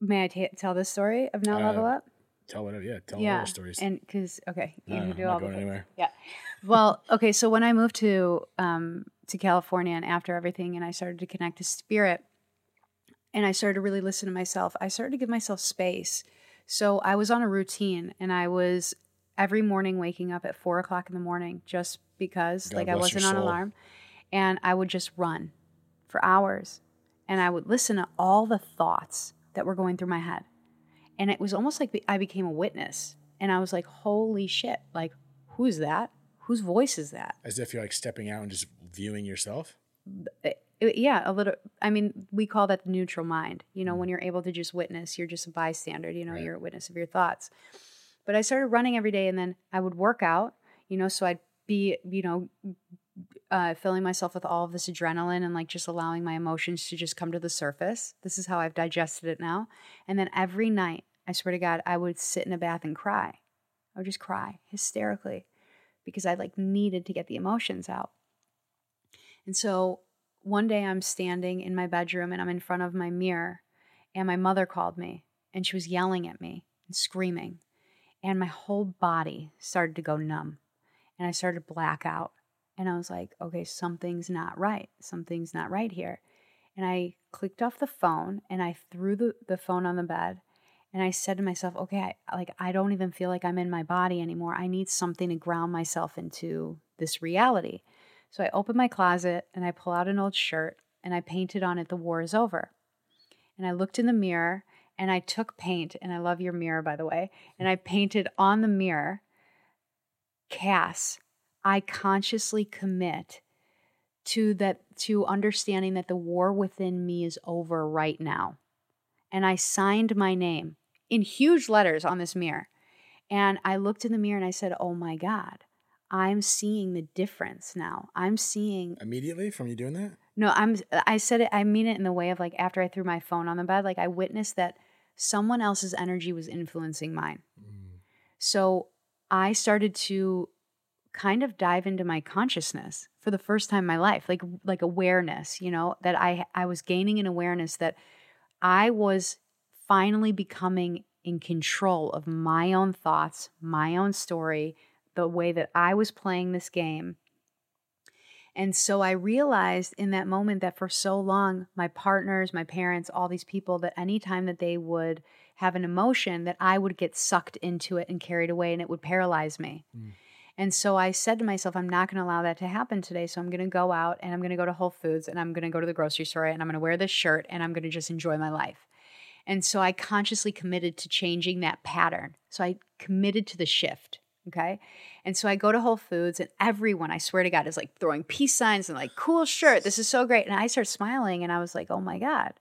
may I tell this story of Now Uh, Level Up? Tell whatever, yeah, tell yeah, stories. and because okay, you No, I'm do not all going anywhere. Yeah. Well, okay, so when I moved to um to California and after everything and I started to connect to spirit and I started to really listen to myself, I started to give myself space. So I was on a routine and I was every morning waking up at four o'clock in the morning just because God like I wasn't on alarm. And I would just run for hours. And I would listen to all the thoughts that were going through my head. And it was almost like I became a witness. And I was like, holy shit, like, who's that? Whose voice is that? As if you're like stepping out and just viewing yourself. Yeah, a little. I mean, we call that the neutral mind. You Mm. know, when you're able to just witness, you're just a bystander. You know, Right. you're a witness of your thoughts. But I started running every day, and then I would work out. You know, so I'd be, you know, uh, filling myself with all of this adrenaline and like just allowing my emotions to just come to the surface. This is how I've digested it now. And then every night, I swear to God, I would sit in a bath and cry. I would just cry hysterically because I like needed to get the emotions out. And so one day I'm standing in my bedroom and I'm in front of my mirror and my mother called me and she was yelling at me and screaming and my whole body started to go numb and I started to black out and I was like, okay, something's not right. Something's not right here. And I clicked off the phone and I threw the, the phone on the bed and I said to myself, okay, I, like I don't even feel like I'm in my body anymore. I need something to ground myself into this reality. So I open my closet and I pull out an old shirt and I painted on it, The War is Over. And I looked in the mirror and I took paint, and I love your mirror, by the way, and I painted on the mirror, Cass, I consciously commit to that to understanding that the war within me is over right now. And I signed my name in huge letters on this mirror. And I looked in the mirror and I said, "Oh my god, I'm seeing the difference now. I'm seeing Immediately from you doing that? no, I'm I said it I mean it in the way of like after I threw my phone on the bed, like I witnessed that someone else's energy was influencing mine. Mm. So I started to kind of dive into my consciousness for the first time in my life, like like awareness, you know, that I I was gaining an awareness that I was finally becoming in control of my own thoughts, my own story, the way that I was playing this game. And so I realized in that moment that for so long, my partners, my parents, all these people, that anytime that they would have an emotion, that I would get sucked into it and carried away and it would paralyze me. Mm. And so I said to myself, I'm not going to allow that to happen today. So I'm going to go out and I'm going to go to Whole Foods and I'm going to go to the grocery store and I'm going to wear this shirt and I'm going to just enjoy my life. And so I consciously committed to changing that pattern. So I committed to the shift. Okay. And so I go to Whole Foods and everyone, I swear to God, is like throwing peace signs and like, cool shirt. This is so great. And I start smiling and I was like, oh my God.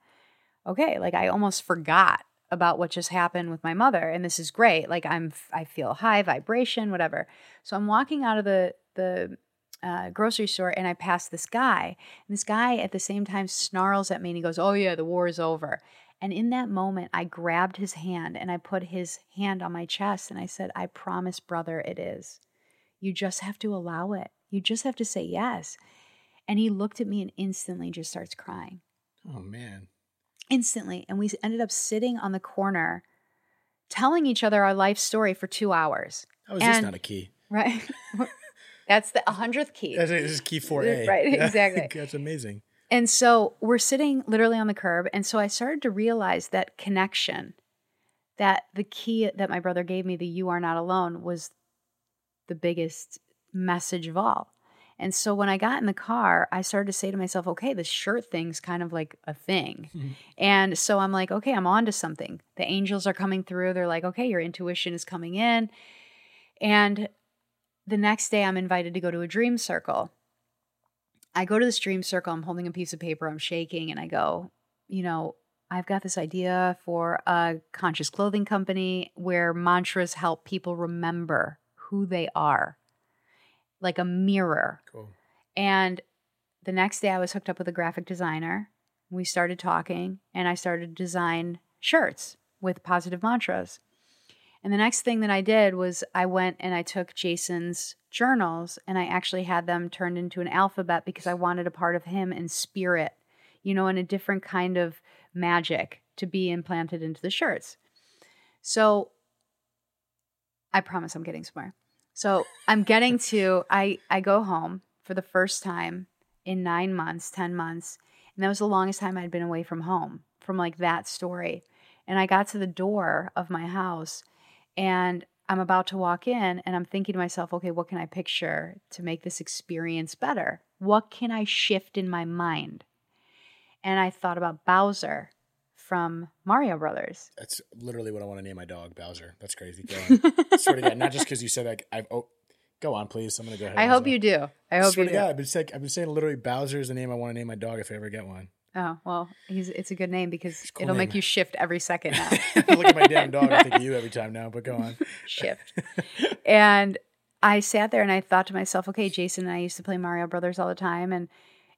Okay. Like I almost forgot about what just happened with my mother. And this is great. Like I'm, I feel high vibration, whatever. So I'm walking out of the, the, uh, grocery store and I pass this guy. And this guy at the same time snarls at me and he goes, Oh, yeah, the war is over. And in that moment, I grabbed his hand and I put his hand on my chest and I said, I promise, brother, it is. You just have to allow it. You just have to say yes. And he looked at me and instantly just starts crying. Oh man. Instantly. And we ended up sitting on the corner telling each other our life story for two hours. How is this And- not a key? Right? That's the 100th key. This is key 4A. Right, exactly. That's amazing. And so we're sitting literally on the curb. And so I started to realize that connection, that the key that my brother gave me, the you are not alone, was the biggest message of all. And so when I got in the car, I started to say to myself, okay, this shirt thing's kind of like a thing. Mm-hmm. And so I'm like, okay, I'm on to something. The angels are coming through. They're like, okay, your intuition is coming in. And the next day, I'm invited to go to a dream circle. I go to this dream circle, I'm holding a piece of paper, I'm shaking, and I go, you know, I've got this idea for a conscious clothing company where mantras help people remember who they are, like a mirror. Cool. And the next day, I was hooked up with a graphic designer. We started talking, and I started to design shirts with positive mantras. And the next thing that I did was I went and I took Jason's journals and I actually had them turned into an alphabet because I wanted a part of him in spirit, you know, in a different kind of magic to be implanted into the shirts. So I promise I'm getting somewhere. So I'm getting to I I go home for the first time in 9 months, 10 months, and that was the longest time I'd been away from home from like that story. And I got to the door of my house and I'm about to walk in and I'm thinking to myself, okay, what can I picture to make this experience better? What can I shift in my mind? And I thought about Bowser from Mario Brothers. That's literally what I want to name my dog, Bowser. That's crazy. Go on. Swear to God, not just because you said like I've. Oh, go on, please. I'm gonna go ahead. I hope you do. I hope Swear you to do. God, been saying, I've been saying literally Bowser is the name I want to name my dog if I ever get one. Oh well, he's it's a good name because cool it'll make you shift every second now. Look at my damn dog. I think of you every time now. But go on. shift. and I sat there and I thought to myself, okay, Jason and I used to play Mario Brothers all the time and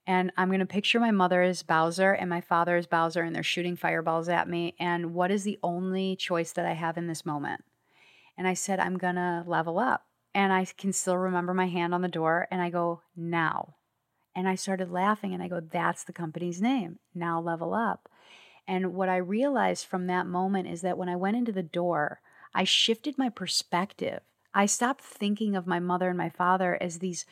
and I'm going to picture my mother as Bowser and my father as Bowser and they're shooting fireballs at me and what is the only choice that I have in this moment? And I said I'm going to level up. And I can still remember my hand on the door and I go, "Now." And I started laughing and I go, "That's the company's name. Now level up." And what I realized from that moment is that when I went into the door, I shifted my perspective. I stopped thinking of my mother and my father as these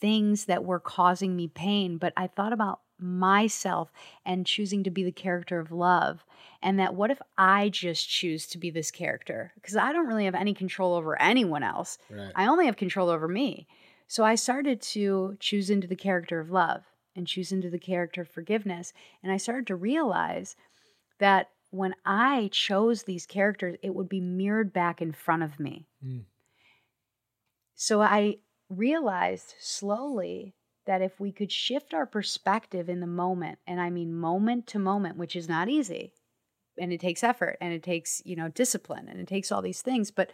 things that were causing me pain, but I thought about myself and choosing to be the character of love. And that what if I just choose to be this character? Because I don't really have any control over anyone else. Right. I only have control over me. So I started to choose into the character of love and choose into the character of forgiveness. And I started to realize that when I chose these characters, it would be mirrored back in front of me. Mm. So I realized slowly that if we could shift our perspective in the moment, and I mean moment to moment, which is not easy, and it takes effort and it takes, you know, discipline and it takes all these things, but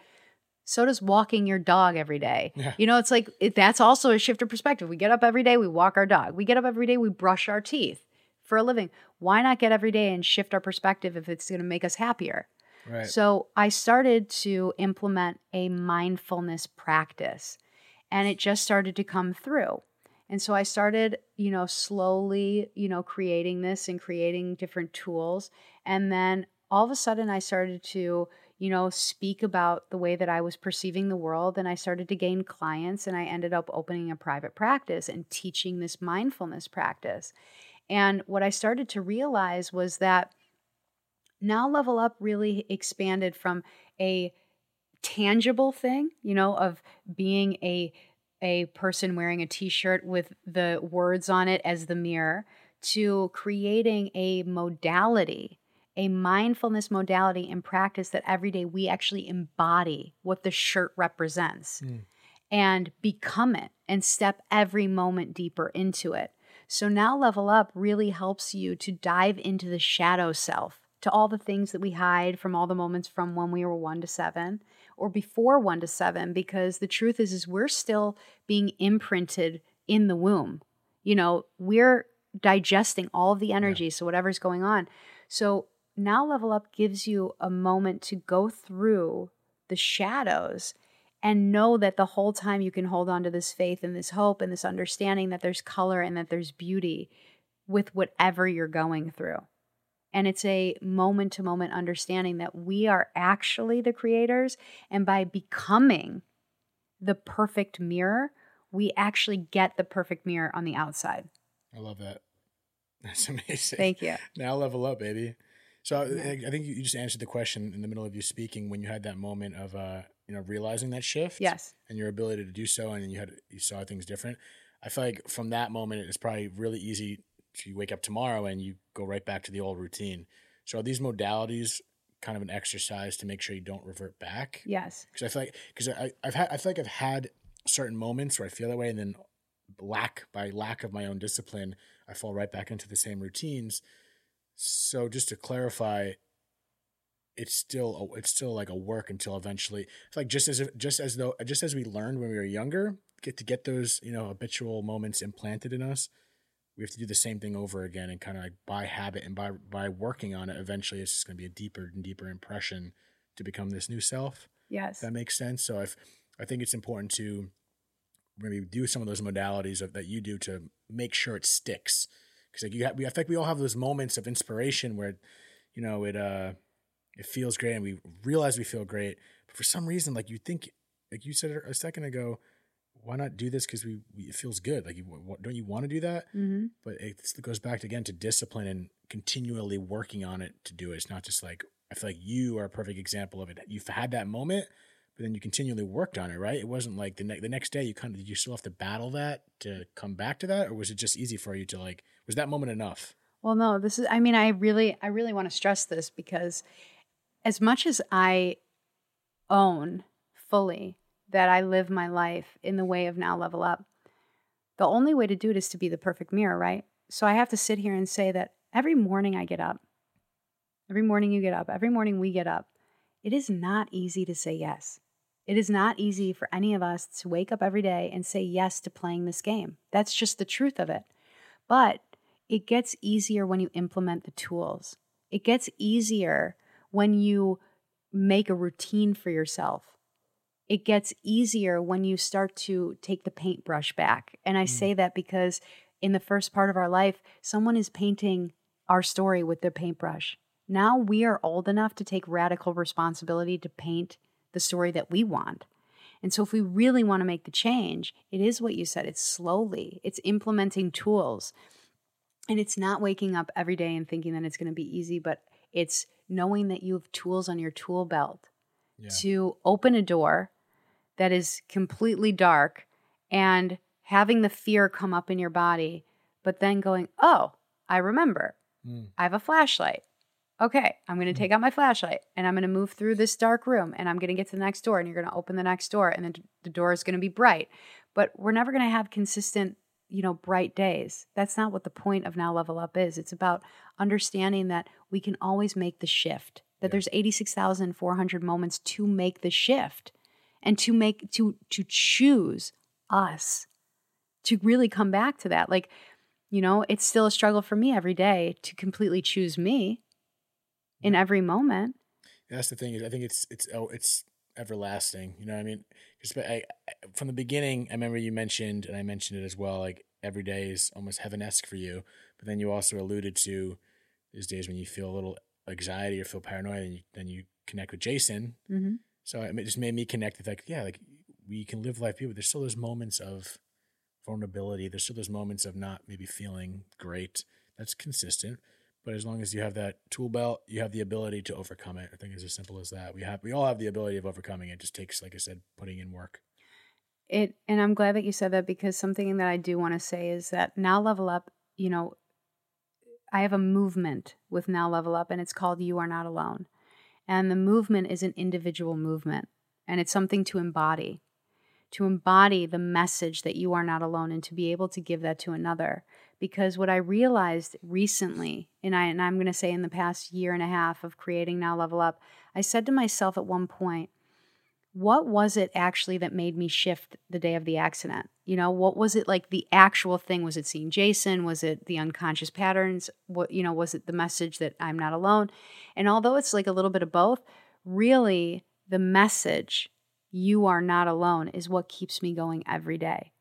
so does walking your dog every day. Yeah. You know, it's like it, that's also a shift of perspective. We get up every day, we walk our dog. We get up every day, we brush our teeth for a living. Why not get every day and shift our perspective if it's going to make us happier? Right. So I started to implement a mindfulness practice and it just started to come through. And so I started, you know, slowly, you know, creating this and creating different tools. And then all of a sudden I started to, you know, speak about the way that I was perceiving the world. And I started to gain clients and I ended up opening a private practice and teaching this mindfulness practice. And what I started to realize was that now level up really expanded from a tangible thing you know of being a a person wearing a t-shirt with the words on it as the mirror to creating a modality a mindfulness modality and practice that every day we actually embody what the shirt represents Mm. and become it and step every moment deeper into it so now level up really helps you to dive into the shadow self to all the things that we hide from all the moments from when we were 1 to 7 or before 1 to 7 because the truth is is we're still being imprinted in the womb. You know we're digesting all of the energy so whatever's going on. So now level up gives you a moment to go through the shadows and know that the whole time you can hold on to this faith and this hope and this understanding that there's color and that there's beauty with whatever you're going through. And it's a moment to moment understanding that we are actually the creators. And by becoming the perfect mirror, we actually get the perfect mirror on the outside. I love that. That's amazing. Thank you. Now level up, baby. So I- Yeah. I, I think you just answered the question in the middle of you speaking when you had that moment of uh, you know, realizing that shift. Yes. And your ability to do so, and you had you saw things different. I feel like from that moment, it's probably really easy to wake up tomorrow and you go right back to the old routine. So are these modalities kind of an exercise to make sure you don't revert back? Yes. because I feel like because I I've had I feel like I've had certain moments where I feel that way, and then lack by lack of my own discipline, I fall right back into the same routines. So just to clarify, it's still a, it's still like a work until eventually. It's like just as if, just as though just as we learned when we were younger, get to get those you know habitual moments implanted in us. We have to do the same thing over again, and kind of like by habit and by by working on it. Eventually, it's just going to be a deeper and deeper impression to become this new self. Yes. That makes sense. So if I think it's important to maybe do some of those modalities of, that you do to make sure it sticks. Because like you have, we, I think we all have those moments of inspiration where, you know, it uh, it feels great and we realize we feel great, but for some reason, like you think, like you said a second ago, why not do this? Because we, we, it feels good. Like you what, don't you want to do that? Mm-hmm. but it goes back again to discipline and continually working on it to do it. It's not just like i feel like you are a perfect example of it. You've had that moment but then you continually worked on it right? It wasn't like the, ne- the next day you kind of did you still have to battle that to come back to that or was it just easy for you to like was that moment enough? Well no this is i mean i really i really want to stress this because as much as i own fully that I live my life in the way of now level up. The only way to do it is to be the perfect mirror, right? So I have to sit here and say that every morning I get up, every morning you get up, every morning we get up, it is not easy to say yes. It is not easy for any of us to wake up every day and say yes to playing this game. That's just the truth of it. But it gets easier when you implement the tools. It gets easier when you make a routine for yourself it gets easier when you start to take the paintbrush back. And I mm. say that because in the first part of our life, someone is painting our story with their paintbrush. Now we are old enough to take radical responsibility to paint the story that we want. And so, if we really want to make the change, it is what you said it's slowly, it's implementing tools. And it's not waking up every day and thinking that it's going to be easy, but it's knowing that you have tools on your tool belt yeah. to open a door that is completely dark and having the fear come up in your body, but then going, oh, I remember. Mm. I have a flashlight. Okay, I'm going to mm. take out my flashlight and I'm going to move through this dark room and I'm going to get to the next door and you're going to open the next door and then the door is going to be bright. But we're never going to have consistent, you know, bright days. That's not what the point of Now Level Up is. It's about understanding that we can always make the shift, that yeah. there's 86,400 moments to make the shift and to make to to choose us to really come back to that. Like you know it's still a struggle for me every day to completely choose me in every moment. That's the thing is i think it's it's oh it's everlasting you know what i mean? Because I, I, from the beginning i remember you mentioned and i mentioned it as well like every day is almost heaven-esque for you but then you also alluded to these days when you feel a little anxiety or feel paranoid and you, then you connect with jason mm-hmm. So it just made me connect with like, yeah, like we can live life, people. There's still those moments of vulnerability. There's still those moments of not maybe feeling great. That's consistent. But as long as you have that tool belt, you have the ability to overcome it. I think it's as simple as that. We have we all have the ability of overcoming it. it just takes, like I said, putting in work. It and I'm glad that you said that because something that I do want to say is that now level up, you know, I have a movement with now level up and it's called You Are Not Alone. And the movement is an individual movement, and it's something to embody, to embody the message that you are not alone and to be able to give that to another. Because what I realized recently, and, I, and I'm going to say in the past year and a half of creating Now Level Up, I said to myself at one point, what was it actually that made me shift the day of the accident? You know, what was it like the actual thing? Was it seeing Jason? Was it the unconscious patterns? What, you know, was it the message that I'm not alone? And although it's like a little bit of both, really the message, you are not alone, is what keeps me going every day.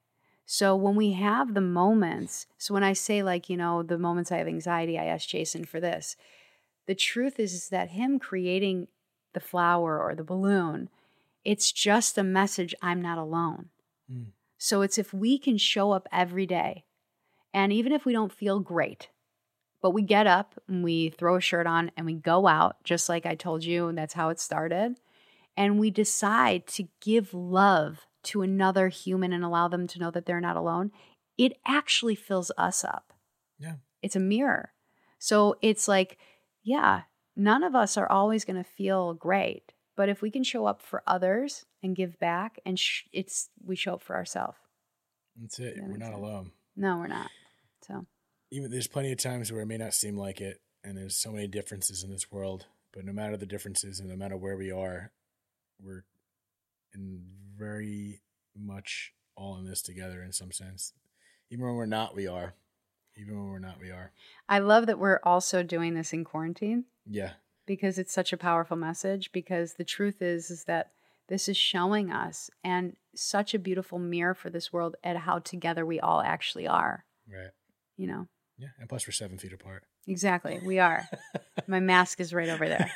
So when we have the moments, so when I say, like, you know, the moments I have anxiety, I ask Jason for this. The truth is, is that him creating the flower or the balloon it's just a message I'm not alone. Mm. So it's if we can show up every day, and even if we don't feel great, but we get up and we throw a shirt on and we go out, just like I told you, and that's how it started. And we decide to give love to another human and allow them to know that they're not alone, it actually fills us up. Yeah. It's a mirror. So it's like, yeah, none of us are always going to feel great. But if we can show up for others and give back, and sh- it's we show up for ourselves. That's it. That we're not sense. alone. No, we're not. So even there's plenty of times where it may not seem like it, and there's so many differences in this world. But no matter the differences, and no matter where we are, we're in very much all in this together in some sense. Even when we're not, we are. Even when we're not, we are. I love that we're also doing this in quarantine. Yeah because it's such a powerful message because the truth is is that this is showing us and such a beautiful mirror for this world at how together we all actually are. Right. You know. Yeah, and plus we're seven feet apart. Exactly, we are. My mask is right over there.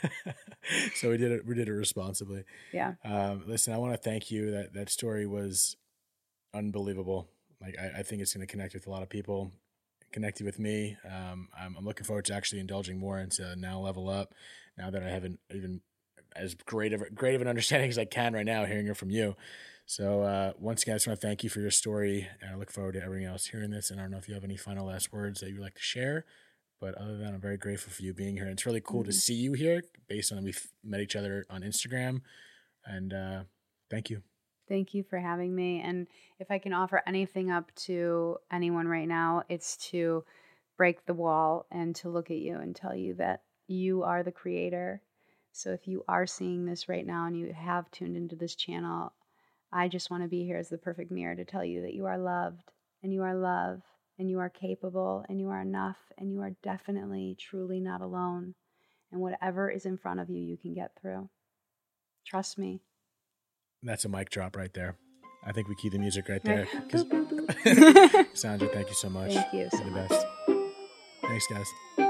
so we did it. We did it responsibly. Yeah. Um, listen, I want to thank you. That that story was unbelievable. Like I, I think it's going to connect with a lot of people. Connected with me. Um, I'm, I'm looking forward to actually indulging more into now level up. Now that I haven't even as great of great of an understanding as I can right now, hearing it from you. So uh, once again, I just want to thank you for your story, and I look forward to everyone else hearing this. And I don't know if you have any final last words that you'd like to share, but other than that, I'm very grateful for you being here. And it's really cool mm-hmm. to see you here, based on we've met each other on Instagram. And uh, thank you. Thank you for having me. And if I can offer anything up to anyone right now, it's to break the wall and to look at you and tell you that you are the creator. So if you are seeing this right now and you have tuned into this channel, I just want to be here as the perfect mirror to tell you that you are loved and you are love and you are capable and you are enough and you are definitely, truly not alone. And whatever is in front of you, you can get through. Trust me. That's a mic drop right there. I think we key the music right there. Sandra, thank you so much. Thank you. You're the best. Thanks, guys.